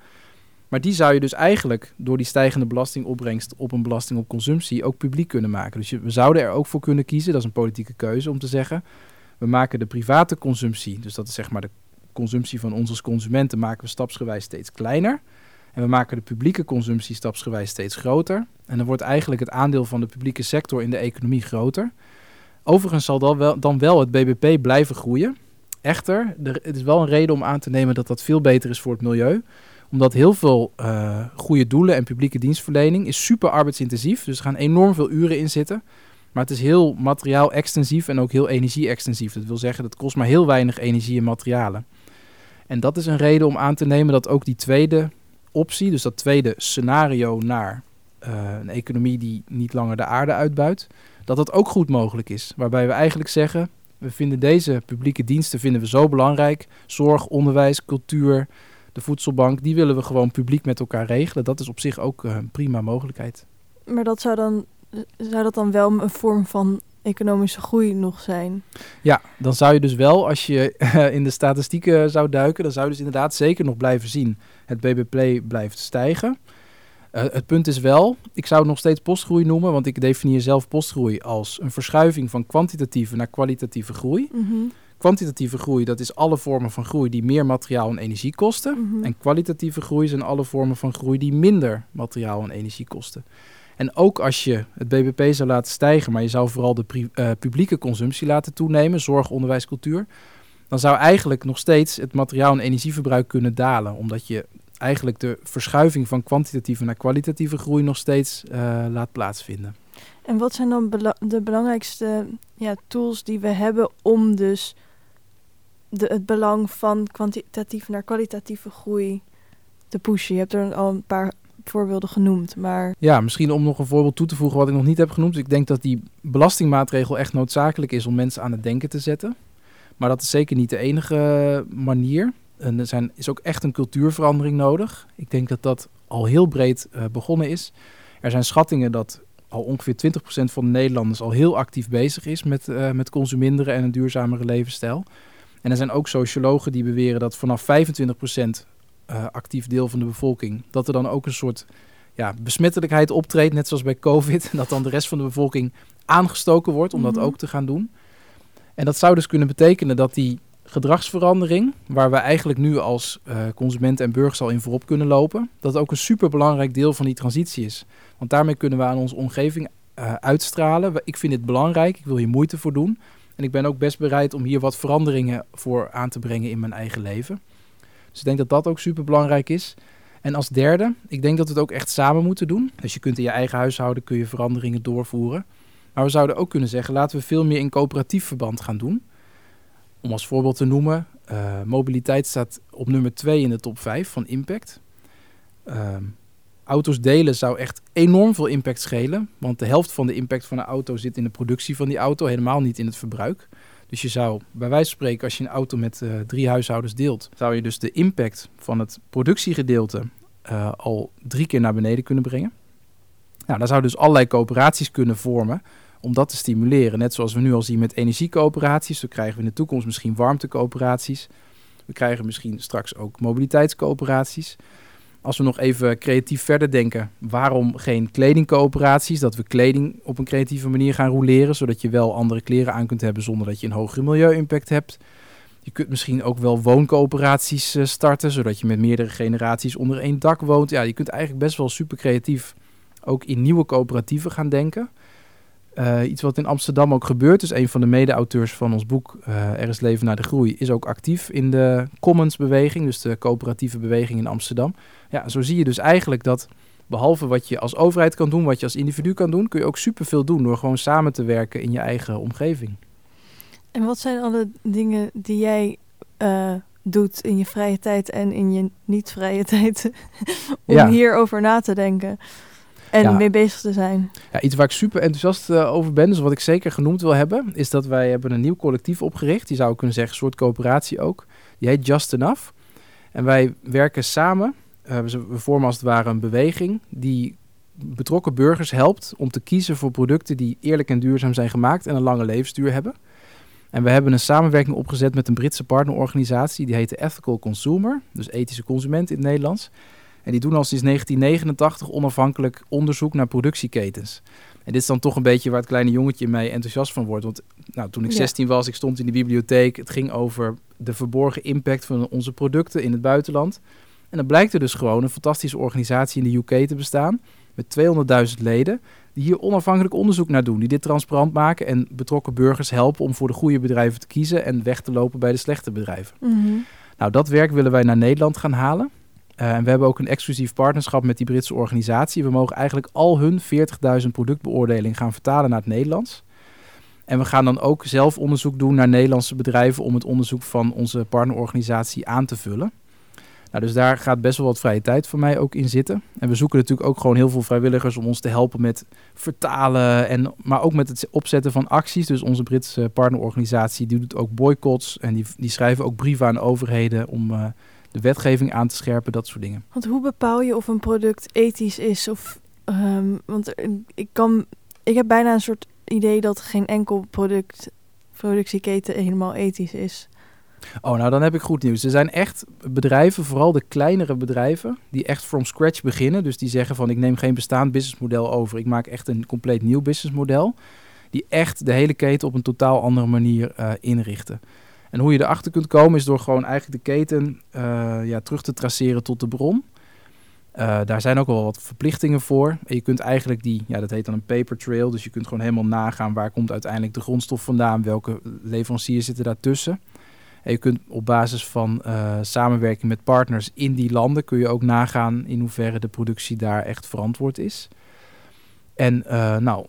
[SPEAKER 2] Maar die zou je dus eigenlijk door die stijgende belastingopbrengst op een belasting op consumptie ook publiek kunnen maken. Dus je, we zouden er ook voor kunnen kiezen, dat is een politieke keuze om te zeggen, we maken de private consumptie, dus dat is zeg maar de consumptie van ons als consumenten, maken we stapsgewijs steeds kleiner. En we maken de publieke consumptie stapsgewijs steeds groter. En dan wordt eigenlijk het aandeel van de publieke sector in de economie groter. Overigens zal dan wel, dan wel het BBP blijven groeien. Echter, er, het is wel een reden om aan te nemen dat dat veel beter is voor het milieu. Omdat heel veel eh, goede doelen en publieke dienstverlening is super arbeidsintensief. Dus er gaan enorm veel uren in zitten. Maar het is heel materiaal-extensief en ook heel energie-extensief. Dat wil zeggen, dat kost maar heel weinig energie en materialen. En dat is een reden om aan te nemen dat ook die tweede optie, dus dat tweede scenario naar uh, een economie die niet langer de aarde uitbuit, dat dat ook goed mogelijk is. Waarbij we eigenlijk zeggen, we vinden deze publieke diensten vinden we zo belangrijk. Zorg, onderwijs, cultuur, de voedselbank, die willen we gewoon publiek met elkaar regelen. Dat is op zich ook uh, een prima mogelijkheid.
[SPEAKER 1] Maar dat zou dan, zou dat dan wel een vorm van economische groei nog zijn?
[SPEAKER 2] Ja, dan zou je dus wel, als je uh, in de statistieken zou duiken, dan zou je dus inderdaad zeker nog blijven zien. Het BBP blijft stijgen. Uh, het punt is wel, ik zou het nog steeds postgroei noemen, want ik definieer zelf postgroei als een verschuiving van kwantitatieve naar kwalitatieve groei.
[SPEAKER 1] Mm -hmm.
[SPEAKER 2] Kwantitatieve groei, dat is alle vormen van groei die meer materiaal en energie kosten.
[SPEAKER 1] Mhm.
[SPEAKER 2] Mm -hmm. En kwalitatieve groei zijn alle vormen van groei die minder materiaal en energie kosten. En ook als je het BBP zou laten stijgen, maar je zou vooral de uh, publieke consumptie laten toenemen, zorg, onderwijs, cultuur, dan zou eigenlijk nog steeds het materiaal- en energieverbruik kunnen dalen. Omdat je eigenlijk de verschuiving van kwantitatieve naar kwalitatieve groei nog steeds uh, laat plaatsvinden.
[SPEAKER 1] En wat zijn dan de belangrijkste ja, tools die we hebben om dus de, het belang van kwantitatieve naar kwalitatieve groei te pushen? Je hebt er al een paar voorbeelden genoemd, maar...
[SPEAKER 2] Ja, misschien om nog een voorbeeld toe te voegen wat ik nog niet heb genoemd. Ik denk dat die belastingmaatregel echt noodzakelijk is om mensen aan het denken te zetten. Maar dat is zeker niet de enige manier. En er zijn, is ook echt een cultuurverandering nodig. Ik denk dat dat al heel breed uh, begonnen is. Er zijn schattingen dat al ongeveer 20% van de Nederlanders al heel actief bezig is met, uh, met consuminderen en een duurzamere levensstijl. En er zijn ook sociologen die beweren dat vanaf 25% uh, actief deel van de bevolking, dat er dan ook een soort ja, besmettelijkheid optreedt, net zoals bij COVID. En dat dan de rest van de bevolking aangestoken wordt om dat
[SPEAKER 1] Mhm.
[SPEAKER 2] ook te gaan doen. En dat zou dus kunnen betekenen dat die gedragsverandering, waar we eigenlijk nu als eh consumenten en burgers al in voorop kunnen lopen, dat ook een superbelangrijk deel van die transitie is. Want daarmee kunnen we aan onze omgeving eh, uitstralen. Ik vind dit belangrijk, ik wil hier moeite voor doen. En ik ben ook best bereid om hier wat veranderingen voor aan te brengen in mijn eigen leven. Dus ik denk dat dat ook super belangrijk is. En als derde, ik denk dat we het ook echt samen moeten doen. Dus je kunt in je eigen huishouden kun je veranderingen doorvoeren. Maar we zouden ook kunnen zeggen, laten we veel meer in coöperatief verband gaan doen. Om als voorbeeld te noemen, eh, mobiliteit staat op nummer 2 in de top 5 van impact. Ehm, auto's delen zou echt enorm veel impact schelen. Want de helft van de impact van een auto zit in de productie van die auto, helemaal niet in het verbruik. Dus je zou, bij wijze van spreken, als je een auto met eh, drie huishoudens deelt, zou je dus de impact van het productiegedeelte eh, al drie keer naar beneden kunnen brengen. Nou, daar zouden dus allerlei coöperaties kunnen vormen om dat te stimuleren. Net zoals we nu al zien met energiecoöperaties, zo krijgen we in de toekomst misschien warmtecoöperaties. We krijgen misschien straks ook mobiliteitscoöperaties. Als we nog even creatief verder denken, waarom geen kledingcoöperaties? Dat we kleding op een creatieve manier gaan roleren, zodat je wel andere kleren aan kunt hebben zonder dat je een hogere milieu-impact hebt. Je kunt misschien ook wel wooncoöperaties eh, starten, zodat je met meerdere generaties onder één dak woont. Ja, je kunt eigenlijk best wel super creatief ook in nieuwe coöperatieven gaan denken. Eh, iets wat in Amsterdam ook gebeurt. Dus een van de mede-auteurs van ons boek eh, Er is leven naar de groei is ook actief in de Commons-beweging, dus de coöperatieve beweging in Amsterdam. Ja, zo zie je dus eigenlijk dat behalve wat je als overheid kan doen, wat je als individu kan doen, kun je ook superveel doen door gewoon samen te werken in je eigen omgeving.
[SPEAKER 1] En wat zijn alle dingen die jij eh, doet in je vrije tijd en in je niet-vrije tijd om
[SPEAKER 2] Ja.
[SPEAKER 1] hierover na te denken en
[SPEAKER 2] Ja.
[SPEAKER 1] mee bezig te zijn?
[SPEAKER 2] Ja, iets waar ik super enthousiast eh, over ben, dus wat ik zeker genoemd wil hebben, is dat wij hebben een nieuw collectief opgericht. Die zou ik kunnen zeggen, een soort coöperatie ook. Die heet Just Enough. En wij werken samen, eh, we, we vormen als het ware een beweging die betrokken burgers helpt om te kiezen voor producten die eerlijk en duurzaam zijn gemaakt en een lange levensduur hebben. En we hebben een samenwerking opgezet met een Britse partnerorganisatie, die heet de Ethical Consumer, dus ethische consument in het Nederlands. En die doen al sinds 1989 onafhankelijk onderzoek naar productieketens. En dit is dan toch een beetje waar het kleine jongetje mij enthousiast van wordt. Want nou, toen ik
[SPEAKER 1] Ja.
[SPEAKER 2] 16 was, ik stond in de bibliotheek. Het ging over de verborgen impact van onze producten in het buitenland. En dan blijkt er dus gewoon een fantastische organisatie in de UK te bestaan. Met 200.000 leden. Die hier onafhankelijk onderzoek naar doen. Die dit transparant maken en betrokken burgers helpen om voor de goede bedrijven te kiezen. En weg te lopen bij de slechte bedrijven.
[SPEAKER 1] Mhm.
[SPEAKER 2] Nou, dat werk willen wij naar Nederland gaan halen. Eh, en we hebben ook een exclusief partnerschap met die Britse organisatie. We mogen eigenlijk al hun 40.000 productbeoordeling gaan vertalen naar het Nederlands. En we gaan dan ook zelf onderzoek doen naar Nederlandse bedrijven om het onderzoek van onze partnerorganisatie aan te vullen. Nou, dus daar gaat best wel wat vrije tijd voor mij ook in zitten. En we zoeken natuurlijk ook gewoon heel veel vrijwilligers om ons te helpen met vertalen. En, maar ook met het opzetten van acties. Dus onze Britse partnerorganisatie die doet ook boycotts. En die, die schrijven ook brieven aan overheden om eh, de wetgeving aan te scherpen, dat soort dingen.
[SPEAKER 1] Want hoe bepaal je of een product ethisch is? Of, ehm, want ik, kan, ik heb bijna een soort idee dat geen enkel product, productieketen helemaal ethisch is.
[SPEAKER 2] Oh, nou dan heb ik goed nieuws. Er zijn echt bedrijven, vooral de kleinere bedrijven, die echt from scratch beginnen. Dus die zeggen van ik neem geen bestaand businessmodel over. Ik maak echt een compleet nieuw businessmodel. Die echt de hele keten op een totaal andere manier eh, inrichten. En hoe je erachter kunt komen is door gewoon eigenlijk de keten eh, ja, terug te traceren tot de bron. Eh, daar zijn ook wel wat verplichtingen voor. En je kunt eigenlijk die, ja, dat heet dan een paper trail. Dus je kunt gewoon helemaal nagaan waar komt uiteindelijk de grondstof vandaan, welke leveranciers zitten daartussen. En je kunt op basis van eh, samenwerking met partners in die landen kun je ook nagaan in hoeverre de productie daar echt verantwoord is. En nou,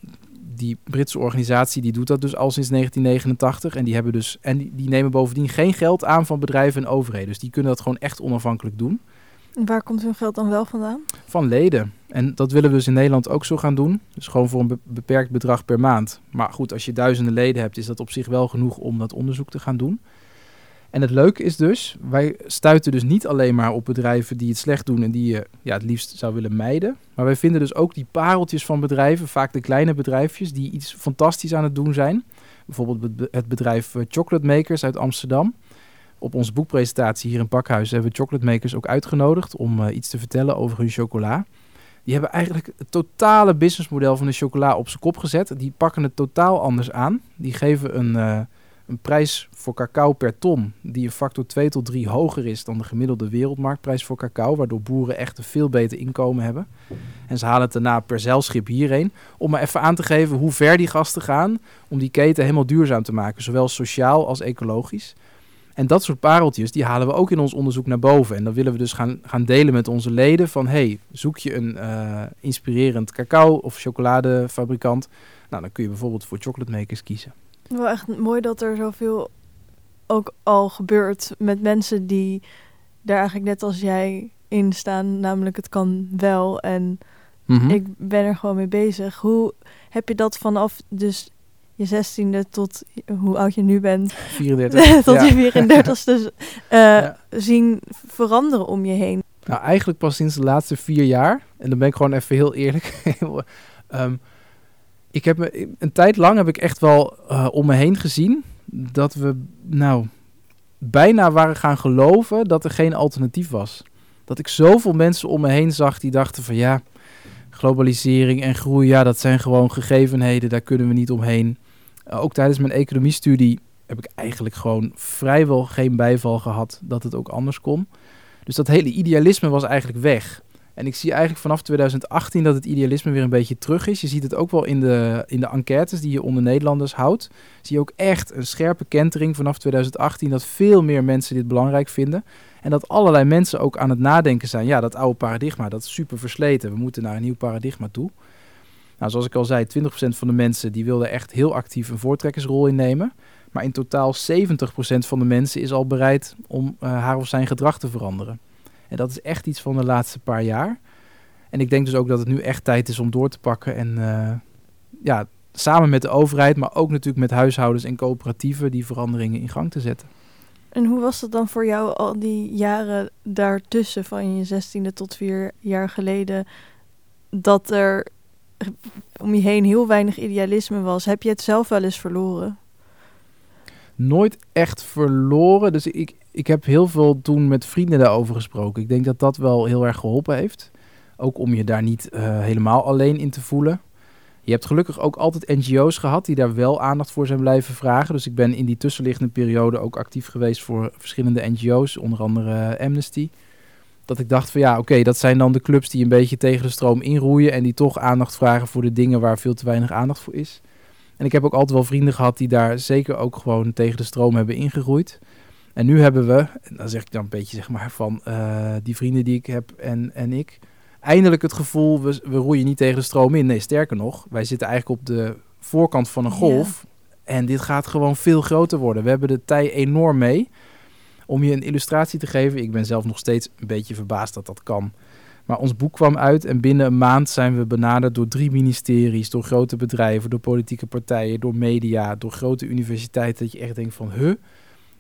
[SPEAKER 2] die Britse organisatie die doet dat dus al sinds 1989 en die hebben dus en die, die nemen bovendien geen geld aan van bedrijven en overheden. Dus die kunnen dat gewoon echt onafhankelijk doen
[SPEAKER 1] En Waar komt hun geld dan wel vandaan?
[SPEAKER 2] van leden. En dat willen we dus in Nederland ook zo gaan doen. Dus gewoon voor een be- beperkt bedrag per maand. Maar goed, als je duizenden leden hebt, is dat op zich wel genoeg om dat onderzoek te gaan doen. En het leuke is dus, wij stuiten dus niet alleen maar op bedrijven die het slecht doen en die je ja, het liefst zou willen mijden. Maar wij vinden dus ook die pareltjes van bedrijven, vaak de kleine bedrijfjes, die iets fantastisch aan het doen zijn. Bijvoorbeeld het be- het bedrijf eh, Chocolate Makers uit Amsterdam. Op onze boekpresentatie hier in Pakhuis hebben we Chocolate Makers ook uitgenodigd om eh, iets te vertellen over hun chocola. Die hebben eigenlijk het totale businessmodel van de chocola op zijn kop gezet. Die pakken het totaal anders aan. Die geven een, uh, een prijs voor cacao per ton die een factor 2 tot 3 hoger is dan de gemiddelde wereldmarktprijs voor cacao, waardoor boeren echt een veel beter inkomen hebben. En ze halen het daarna per zeilschip hierheen om maar even aan te geven hoe ver die gasten gaan om die keten helemaal duurzaam te maken, zowel sociaal als ecologisch. En dat soort pareltjes, die halen we ook in ons onderzoek naar boven. En dan willen we dus gaan, gaan delen met onze leden van... hey, zoek je een uh, inspirerend cacao of chocoladefabrikant... Nou, dan kun je bijvoorbeeld voor chocolate makers kiezen.
[SPEAKER 1] Wel echt mooi dat er zoveel ook al gebeurt met mensen die daar eigenlijk net als jij in staan. Namelijk het kan wel en mm ik ben er gewoon mee bezig. Hoe heb je dat vanaf dus je zestiende tot hoe oud je nu bent.
[SPEAKER 2] 34.
[SPEAKER 1] tot je 34 dus uh, zien veranderen om je heen.
[SPEAKER 2] Nou, eigenlijk pas sinds de laatste vier jaar. En dan ben ik gewoon even heel eerlijk. um, ik heb me, een tijd lang heb ik echt wel uh, om me heen gezien dat we nou bijna waren gaan geloven dat er geen alternatief was. Dat ik zoveel mensen om me heen zag die dachten van ja, globalisering en groei, ja, dat zijn gewoon gegevenheden, daar kunnen we niet omheen. Uh, ook tijdens mijn economiestudie heb ik eigenlijk gewoon vrijwel geen bijval gehad dat het ook anders kon. Dus dat hele idealisme was eigenlijk weg. En ik zie eigenlijk vanaf 2018 dat het idealisme weer een beetje terug is. Je ziet het ook wel in de, in de enquêtes die je onder Nederlanders houdt. Zie je ook echt een scherpe kentering vanaf 2018 dat veel meer mensen dit belangrijk vinden. En dat allerlei mensen ook aan het nadenken zijn. Ja, dat oude paradigma, dat is super versleten. We moeten naar een nieuw paradigma toe. Nou, zoals ik al zei, 20% van de mensen die wilden echt heel actief een voortrekkersrol innemen. Maar in totaal 70% van de mensen is al bereid om uh, haar of zijn gedrag te veranderen. En dat is echt iets van de laatste paar jaar. En ik denk dus ook dat het nu echt tijd is om door te pakken. En uh, ja, samen met de overheid, maar ook natuurlijk met huishoudens en coöperatieven die veranderingen in gang te zetten.
[SPEAKER 1] En hoe was dat dan voor jou al die jaren daartussen, van je zestiende tot vier jaar geleden, dat er om je heen heel weinig idealisme was? Heb je het zelf wel eens verloren?
[SPEAKER 2] Nooit echt verloren. Dus ik, ik heb heel veel toen met vrienden daarover gesproken. Ik denk dat dat wel heel erg geholpen heeft. Ook om je daar niet uh, helemaal alleen in te voelen. Je hebt gelukkig ook altijd NGO's gehad die daar wel aandacht voor zijn blijven vragen. Dus ik ben in die tussenliggende periode ook actief geweest voor verschillende NGO's, onder andere Amnesty. Dat ik dacht van ja, oké, dat zijn dan de clubs die een beetje tegen de stroom inroeien en die toch aandacht vragen voor de dingen waar veel te weinig aandacht voor is. En ik heb ook altijd wel vrienden gehad die daar zeker ook gewoon tegen de stroom hebben ingegroeid. En nu hebben we, en dan zeg ik dan een beetje zeg maar van uh, die vrienden die ik heb en, en ik, eindelijk het gevoel, we, we roeien niet tegen de stroom in. Nee, sterker nog, wij zitten eigenlijk op de voorkant van een golf. En dit gaat gewoon veel groter worden. We hebben de tij enorm mee. Om je een illustratie te geven, ik ben zelf nog steeds een beetje verbaasd dat dat kan. Maar ons boek kwam uit en binnen een maand zijn we benaderd door drie ministeries, door grote bedrijven, door politieke partijen, door media, door grote universiteiten. Dat je echt denkt van, huh?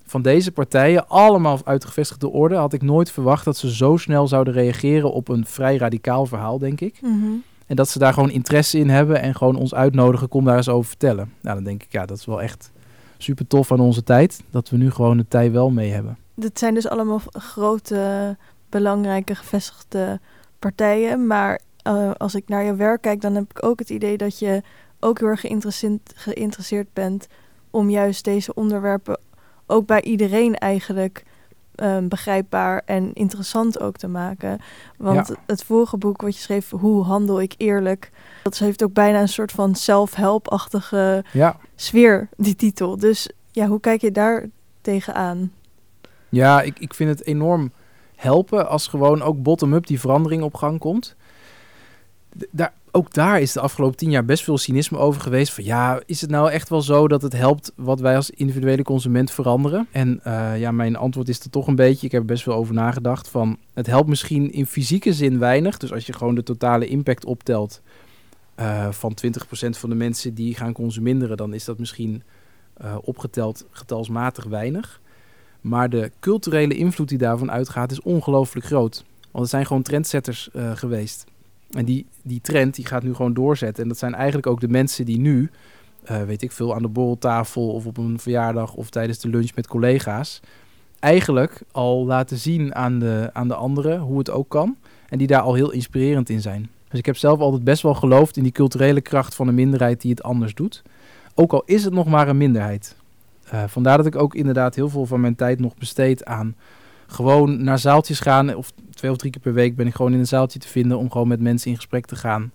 [SPEAKER 2] Van deze partijen, allemaal uit de gevestigde orde, had ik nooit verwacht dat ze zo snel zouden reageren op een vrij radicaal verhaal, denk ik.
[SPEAKER 1] Mm -hmm.
[SPEAKER 2] En dat ze daar gewoon interesse in hebben en gewoon ons uitnodigen, kom daar eens over vertellen. Nou, dan denk ik, ja, dat is wel echt super tof aan onze tijd, dat we nu gewoon de tijd wel mee hebben.
[SPEAKER 1] Dit zijn dus allemaal grote, belangrijke, gevestigde partijen, maar uh, als ik naar je werk kijk, dan heb ik ook het idee dat je ook heel erg geïnteresseerd, geïnteresseerd bent om juist deze onderwerpen ook bij iedereen eigenlijk um, begrijpbaar en interessant ook te maken. Want ja. het vorige boek wat je schreef, Hoe handel ik eerlijk, dat heeft ook bijna een soort van self-help-achtige
[SPEAKER 2] ja.
[SPEAKER 1] sfeer, die titel. Dus ja, hoe kijk je daar tegenaan?
[SPEAKER 2] Ja, ik, ik vind het enorm helpen als gewoon ook bottom-up die verandering op gang komt. Daar, ook daar is de afgelopen tien jaar best veel cynisme over geweest. Van ja, is het nou echt wel zo dat het helpt wat wij als individuele consument veranderen? En uh, ja, mijn antwoord is er toch een beetje. Ik heb er best veel over nagedacht. Van het helpt misschien in fysieke zin weinig. Dus als je gewoon de totale impact optelt uh, van 20% van de mensen die gaan consumeren, dan is dat misschien uh, opgeteld getalsmatig weinig. Maar de culturele invloed die daarvan uitgaat is ongelooflijk groot. Want het zijn gewoon trendsetters geweest. En die, die trend die gaat nu gewoon doorzetten. En dat zijn eigenlijk ook de mensen die nu, uh, weet ik veel, aan de borreltafel of op een verjaardag of tijdens de lunch met collega's, eigenlijk al laten zien aan de, aan de anderen hoe het ook kan. En die daar al heel inspirerend in zijn. Dus ik heb zelf altijd best wel geloofd in die culturele kracht van een minderheid die het anders doet. Ook al is het nog maar een minderheid. Uh, vandaar dat ik ook inderdaad heel veel van mijn tijd nog besteed aan gewoon naar zaaltjes gaan. Of twee of drie keer per week ben ik gewoon in een zaaltje te vinden om gewoon met mensen in gesprek te gaan.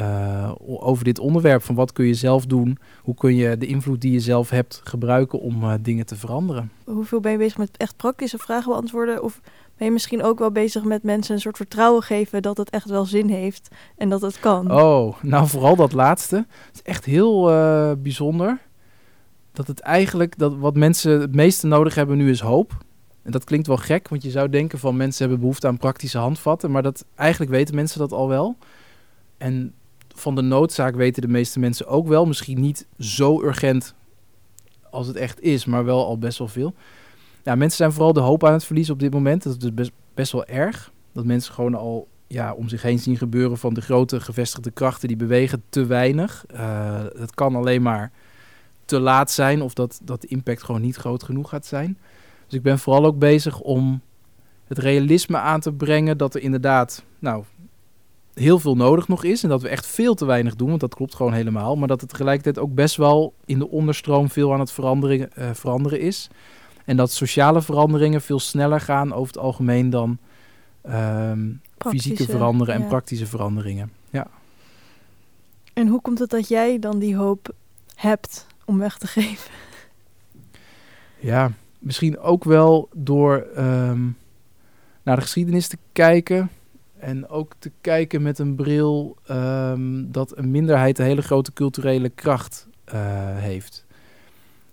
[SPEAKER 2] Uh, over dit onderwerp van wat kun je zelf doen, hoe kun je de invloed die je zelf hebt gebruiken om uh, dingen te veranderen.
[SPEAKER 1] Hoeveel ben je bezig met echt praktische vragen beantwoorden of ben je misschien ook wel bezig met mensen een soort vertrouwen geven dat het echt wel zin heeft en dat het kan?
[SPEAKER 2] Oh, nou vooral dat laatste. Het is echt heel uh, bijzonder dat het eigenlijk dat wat mensen het meeste nodig hebben nu is hoop. En dat klinkt wel gek, want je zou denken van mensen hebben behoefte aan praktische handvatten, maar dat eigenlijk weten mensen dat al wel. En van de noodzaak weten de meeste mensen ook wel. Misschien niet zo urgent als het echt is, maar wel al best wel veel. Ja, mensen zijn vooral de hoop aan het verliezen op dit moment. Dat is dus best, wel erg. Dat mensen gewoon al ja, om zich heen zien gebeuren van de grote gevestigde krachten die bewegen te weinig. Uh, het kan alleen maar te laat zijn of dat, dat de impact gewoon niet groot genoeg gaat zijn. Dus ik ben vooral ook bezig om het realisme aan te brengen dat er inderdaad, nou, heel veel nodig nog is. En dat we echt veel te weinig doen, want dat klopt gewoon helemaal. Maar dat het tegelijkertijd ook best wel in de onderstroom veel aan het veranderen, uh, veranderen is. En dat sociale veranderingen veel sneller gaan over het algemeen dan um, fysieke veranderen en praktische veranderingen. Ja.
[SPEAKER 1] En hoe komt het dat jij dan die hoop hebt om weg te geven?
[SPEAKER 2] Ja, misschien ook wel door um, naar de geschiedenis te kijken. En ook te kijken met een bril um, dat een minderheid een hele grote culturele kracht uh, heeft.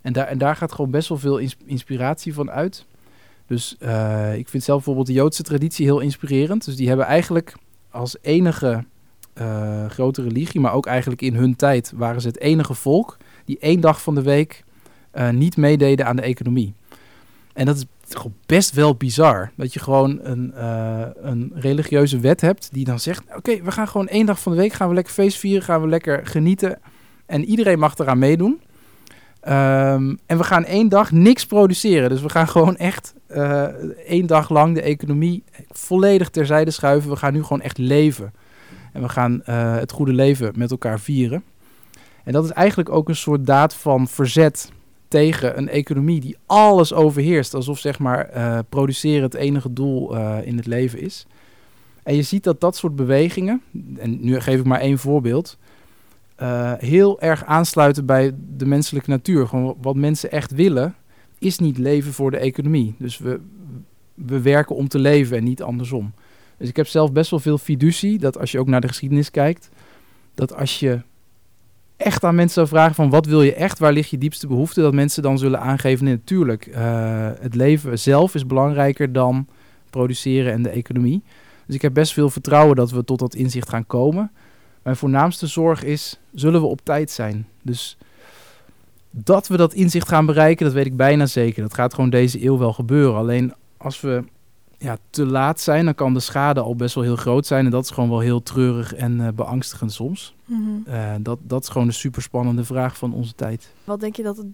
[SPEAKER 2] En daar, en daar gaat gewoon best wel veel inspiratie van uit. Dus uh, ik vind zelf bijvoorbeeld de Joodse traditie heel inspirerend. Dus die hebben eigenlijk als enige uh, grote religie, maar ook eigenlijk in hun tijd waren ze het enige volk die één dag van de week niet meededen aan de economie. En dat is best wel bizar. Dat je gewoon een, uh, een religieuze wet hebt die dan zegt: Oké, we gaan gewoon één dag van de week gaan we lekker feest vieren, gaan we lekker genieten. En iedereen mag eraan meedoen. Um, en we gaan één dag niks produceren. Dus we gaan gewoon echt uh, één dag lang de economie volledig terzijde schuiven. We gaan nu gewoon echt leven. En we gaan uh, het goede leven met elkaar vieren. En dat is eigenlijk ook een soort daad van verzet tegen een economie die alles overheerst. Alsof zeg maar uh, produceren het enige doel uh, in het leven is. En je ziet dat dat soort bewegingen, en nu geef ik maar één voorbeeld, uh, heel erg aansluiten bij de menselijke natuur. Gewoon wat mensen echt willen, is niet leven voor de economie. Dus we, we werken om te leven en niet andersom. Dus ik heb zelf best wel veel fiducie dat als je ook naar de geschiedenis kijkt, dat als je echt aan mensen zou vragen van wat wil je echt, waar ligt je diepste behoefte, dat mensen dan zullen aangeven, natuurlijk, uh, het leven zelf is belangrijker dan produceren en de economie. Dus ik heb best veel vertrouwen dat we tot dat inzicht gaan komen. Mijn voornaamste zorg is, zullen we op tijd zijn? Dus dat we dat inzicht gaan bereiken, dat weet ik bijna zeker. Dat gaat gewoon deze eeuw wel gebeuren. Alleen als we ja, te laat zijn, dan kan de schade al best wel heel groot zijn. En dat is gewoon wel heel treurig en uh, beangstigend soms. Mm -hmm. uh, dat, dat is gewoon een superspannende vraag van onze tijd.
[SPEAKER 1] Wat denk je dat het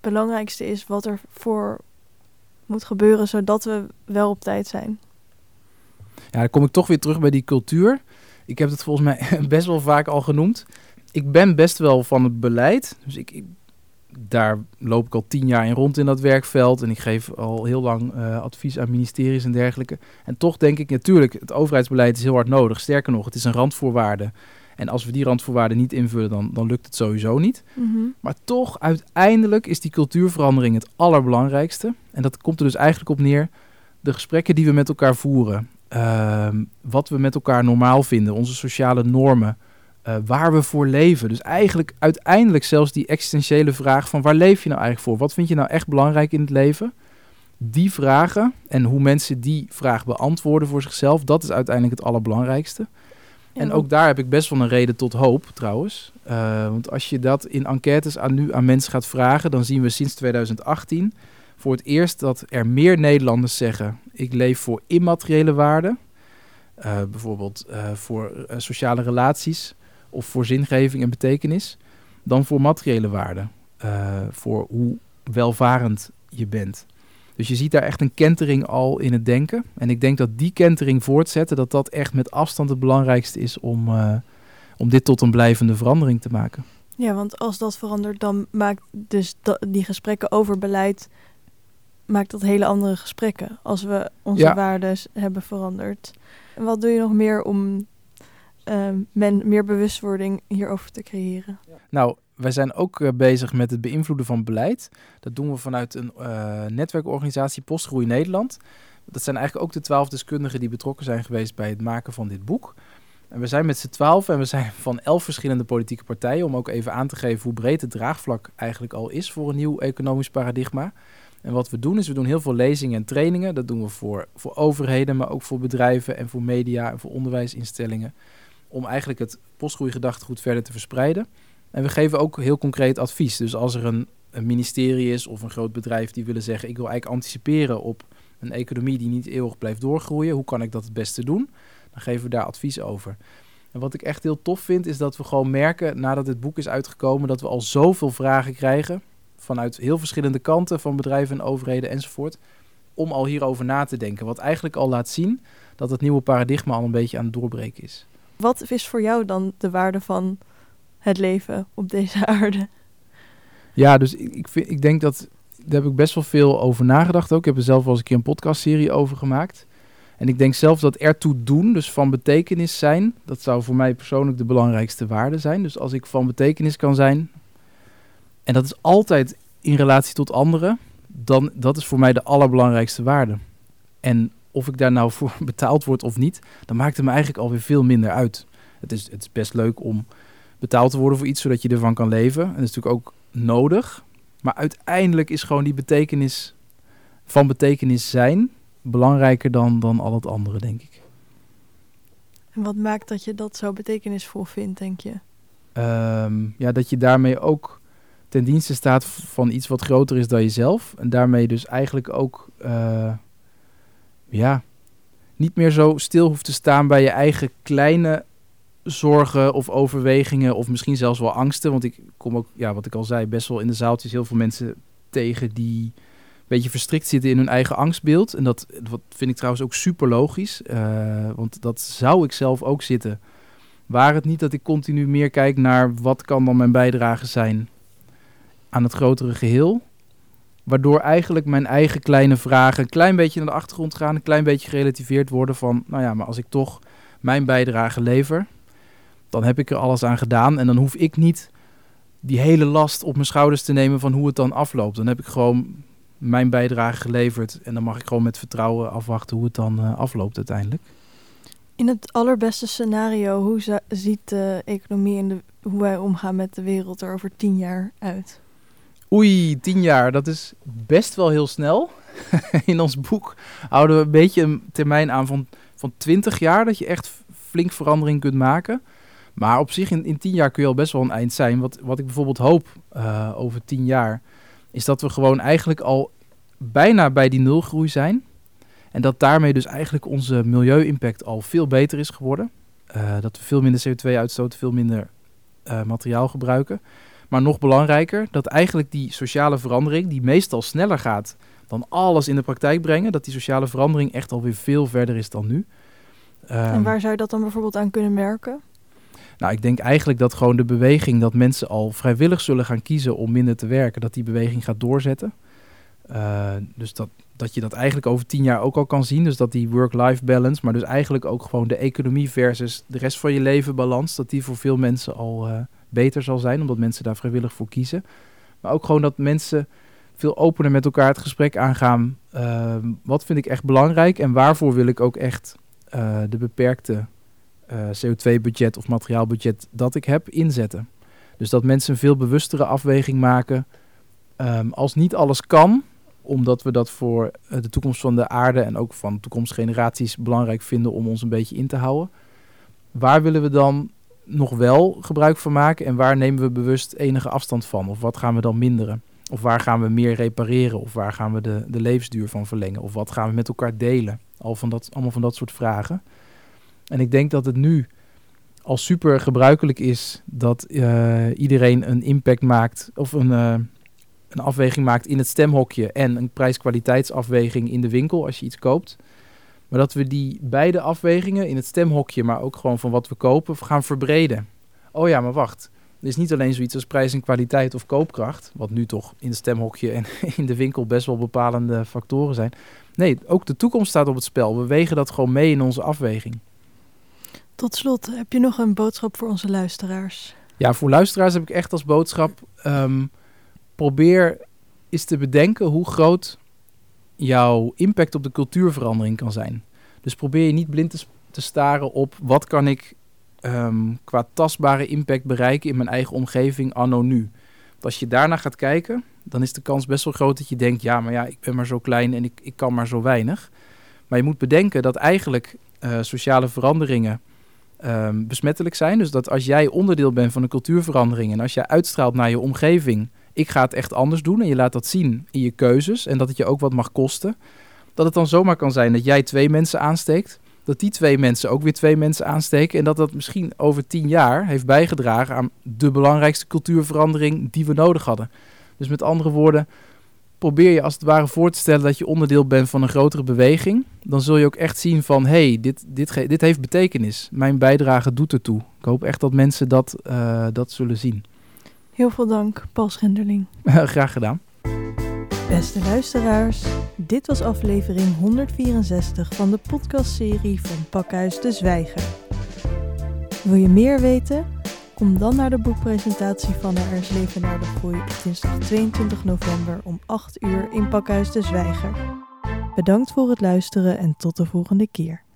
[SPEAKER 1] belangrijkste is wat er voor moet gebeuren, zodat we wel op tijd zijn?
[SPEAKER 2] Ja, dan kom ik toch weer terug bij die cultuur. Ik heb het volgens mij best wel vaak al genoemd. Ik ben best wel van het beleid. Dus ik, ik daar loop ik al tien jaar in rond in dat werkveld. En ik geef al heel lang uh, advies aan ministeries en dergelijke. En toch denk ik natuurlijk, het overheidsbeleid is heel hard nodig. Sterker nog, het is een randvoorwaarde. En als we die randvoorwaarden niet invullen, dan, dan lukt het sowieso niet. Mm -hmm. Maar toch, uiteindelijk is die cultuurverandering het allerbelangrijkste. En dat komt er dus eigenlijk op neer. De gesprekken die we met elkaar voeren. Uh, wat we met elkaar normaal vinden. Onze sociale normen. Uh, waar we voor leven. Dus eigenlijk uiteindelijk zelfs die existentiële vraag van waar leef je nou eigenlijk voor? Wat vind je nou echt belangrijk in het leven? Die vragen en hoe mensen die vraag beantwoorden voor zichzelf, dat is uiteindelijk het allerbelangrijkste. Ja. En ook daar heb ik best wel een reden tot hoop trouwens. Uh, want als je dat in enquêtes aan nu aan mensen gaat vragen, dan zien we sinds 2018 voor het eerst dat er meer Nederlanders zeggen: ik leef voor immateriële waarden. Uh, bijvoorbeeld voor sociale relaties of voor zingeving en betekenis dan voor materiële waarden. Uh, voor hoe welvarend je bent. Dus je ziet daar echt een kentering al in het denken. En ik denk dat die kentering voortzetten, dat dat echt met afstand het belangrijkste is om, uh, om dit tot een blijvende verandering te maken.
[SPEAKER 1] Ja, want als dat verandert, dan maakt dus die gesprekken over beleid maakt dat hele andere gesprekken. Als we onze ja. waarden hebben veranderd. En wat doe je nog meer om men, meer bewustwording hierover te creëren?
[SPEAKER 2] Nou, wij zijn ook uh, bezig met het beïnvloeden van beleid. Dat doen we vanuit een uh, netwerkorganisatie Postgroei Nederland. Dat zijn eigenlijk ook de twaalf deskundigen die betrokken zijn geweest bij het maken van dit boek. En we zijn met z'n twaalf en we zijn van elf verschillende politieke partijen. Om ook even aan te geven hoe breed het draagvlak eigenlijk al is voor een nieuw economisch paradigma. En wat we doen is, we doen heel veel lezingen en trainingen. Dat doen we voor, voor overheden, maar ook voor bedrijven en voor media en voor onderwijsinstellingen. Om eigenlijk het postgroeigedachtegoed verder te verspreiden. En we geven ook heel concreet advies. Dus als er een, ministerie is of een groot bedrijf die willen zeggen... ik wil eigenlijk anticiperen op een economie die niet eeuwig blijft doorgroeien. Hoe kan ik dat het beste doen? Dan geven we daar advies over. En wat ik echt heel tof vind, is dat we gewoon merken nadat het boek is uitgekomen... dat we al zoveel vragen krijgen vanuit heel verschillende kanten van bedrijven en overheden enzovoort, om al hierover na te denken. Wat eigenlijk al laat zien dat het nieuwe paradigma al een beetje aan het doorbreken is.
[SPEAKER 1] Wat is voor jou dan de waarde van het leven op deze aarde?
[SPEAKER 2] Ja, dus ik, vind, ik denk dat daar heb ik best wel veel over nagedacht ook. Ik heb er zelf wel eens een keer een podcastserie over gemaakt. En ik denk zelf dat ertoe doen, dus van betekenis zijn, dat zou voor mij persoonlijk de belangrijkste waarde zijn. Dus als ik van betekenis kan zijn, en dat is altijd in relatie tot anderen. Dan, dat is voor mij de allerbelangrijkste waarde. En of ik daar nou voor betaald word of niet, dan maakt het me eigenlijk alweer veel minder uit. Het is, het is best leuk om betaald te worden voor iets, zodat je ervan kan leven. En dat is natuurlijk ook nodig. Maar uiteindelijk is gewoon die betekenis van betekenis zijn belangrijker dan, dan al het andere, denk ik.
[SPEAKER 1] En wat maakt dat je dat zo betekenisvol vindt, denk je?
[SPEAKER 2] Ehm, ja, dat je daarmee ook ten dienste staat van iets wat groter is dan jezelf. En daarmee dus eigenlijk ook, uh, ja, niet meer zo stil hoeft te staan bij je eigen kleine zorgen of overwegingen of misschien zelfs wel angsten. Want ik kom ook, ja, wat ik al zei, best wel in de zaaltjes heel veel mensen tegen die een beetje verstrikt zitten in hun eigen angstbeeld. En dat, dat vind ik trouwens ook super logisch, uh, want dat zou ik zelf ook zitten. Waar het niet dat ik continu meer kijk naar wat kan dan mijn bijdrage zijn aan het grotere geheel. Waardoor eigenlijk mijn eigen kleine vragen een klein beetje naar de achtergrond gaan, een klein beetje gerelativeerd worden van, nou ja, maar als ik toch mijn bijdrage lever, dan heb ik er alles aan gedaan en dan hoef ik niet die hele last op mijn schouders te nemen van hoe het dan afloopt. Dan heb ik gewoon mijn bijdrage geleverd en dan mag ik gewoon met vertrouwen afwachten hoe het dan uh, afloopt uiteindelijk.
[SPEAKER 1] In het allerbeste scenario, hoe ziet de economie en de, hoe wij omgaan met de wereld er over tien jaar uit?
[SPEAKER 2] Oei, tien jaar, dat is best wel heel snel. In ons boek houden we een beetje een termijn aan van, van 20 jaar, dat je echt flink verandering kunt maken. Maar op zich, in, in tien jaar kun je al best wel een eind zijn. Wat, wat ik bijvoorbeeld hoop uh, over tien jaar, is dat we gewoon eigenlijk al bijna bij die nulgroei zijn. En dat daarmee dus eigenlijk onze milieu-impact al veel beter is geworden. Uh, dat we veel minder CO2 uitstoten, veel minder uh, materiaal gebruiken. Maar nog belangrijker, dat eigenlijk die sociale verandering, die meestal sneller gaat dan alles in de praktijk brengen, dat die sociale verandering echt alweer veel verder is dan nu.
[SPEAKER 1] en ehm, waar zou je dat dan bijvoorbeeld aan kunnen merken?
[SPEAKER 2] Nou, ik denk eigenlijk dat gewoon de beweging dat mensen al vrijwillig zullen gaan kiezen om minder te werken, dat die beweging gaat doorzetten. Uh, dus dat, dat je dat eigenlijk over tien jaar ook al kan zien. Dus dat die work-life balance, maar dus eigenlijk ook gewoon de economie versus de rest van je leven balans, dat die voor veel mensen al, uh, beter zal zijn, omdat mensen daar vrijwillig voor kiezen. Maar ook gewoon dat mensen veel opener met elkaar het gesprek aangaan. Uh, wat vind ik echt belangrijk en waarvoor wil ik ook echt uh, de beperkte uh, CO2-budget of materiaalbudget dat ik heb inzetten. Dus dat mensen een veel bewustere afweging maken. Um, als niet alles kan, omdat we dat voor de toekomst van de aarde en ook van toekomstgeneraties belangrijk vinden om ons een beetje in te houden. Waar willen we dan nog wel gebruik van maken en waar nemen we bewust enige afstand van? Of wat gaan we dan minderen? Of waar gaan we meer repareren? Of waar gaan we de, de levensduur van verlengen? Of wat gaan we met elkaar delen? Al van dat, allemaal van dat soort vragen. En ik denk dat het nu al super gebruikelijk is dat uh, iedereen een impact maakt of een, uh, een afweging maakt in het stemhokje en een prijs-kwaliteitsafweging in de winkel als je iets koopt. Maar dat we die beide afwegingen in het stemhokje, maar ook gewoon van wat we kopen, gaan verbreden. Oh ja, maar wacht. Er is niet alleen zoiets als prijs en kwaliteit of koopkracht, wat nu toch in het stemhokje en in de winkel best wel bepalende factoren zijn. Nee, ook de toekomst staat op het spel. We wegen dat gewoon mee in onze afweging.
[SPEAKER 1] Tot slot, heb je nog een boodschap voor onze luisteraars?
[SPEAKER 2] Ja, voor luisteraars heb ik echt als boodschap: ehm, probeer eens te bedenken hoe groot jouw impact op de cultuurverandering kan zijn. Dus probeer je niet blind te, staren op wat kan ik Ehm, qua tastbare impact bereiken in mijn eigen omgeving anno nu. Als je daarna gaat kijken, dan is de kans best wel groot dat je denkt, ja, maar ja, ik ben maar zo klein en ik, ik kan maar zo weinig. Maar je moet bedenken dat eigenlijk uh, sociale veranderingen um, besmettelijk zijn. Dus dat als jij onderdeel bent van een cultuurverandering en als jij uitstraalt naar je omgeving, ik ga het echt anders doen en je laat dat zien in je keuzes en dat het je ook wat mag kosten, dat het dan zomaar kan zijn dat jij twee mensen aansteekt dat die twee mensen ook weer twee mensen aansteken. En dat dat misschien over tien jaar heeft bijgedragen aan de belangrijkste cultuurverandering die we nodig hadden. Dus met andere woorden, probeer je als het ware voor te stellen dat je onderdeel bent van een grotere beweging. Dan zul je ook echt zien van, hey, dit, dit, dit heeft betekenis. Mijn bijdrage doet ertoe. Ik hoop echt dat mensen dat, uh, dat zullen zien.
[SPEAKER 1] Heel veel dank, Paul Schenderling.
[SPEAKER 2] Graag gedaan.
[SPEAKER 1] Beste luisteraars, dit was aflevering 164 van de podcastserie van Pakhuis de Zwijger. Wil je meer weten? Kom dan naar de boekpresentatie van is leven naar de groei op dinsdag 22 november om 8 uur in Pakhuis de Zwijger. Bedankt voor het luisteren en tot de volgende keer.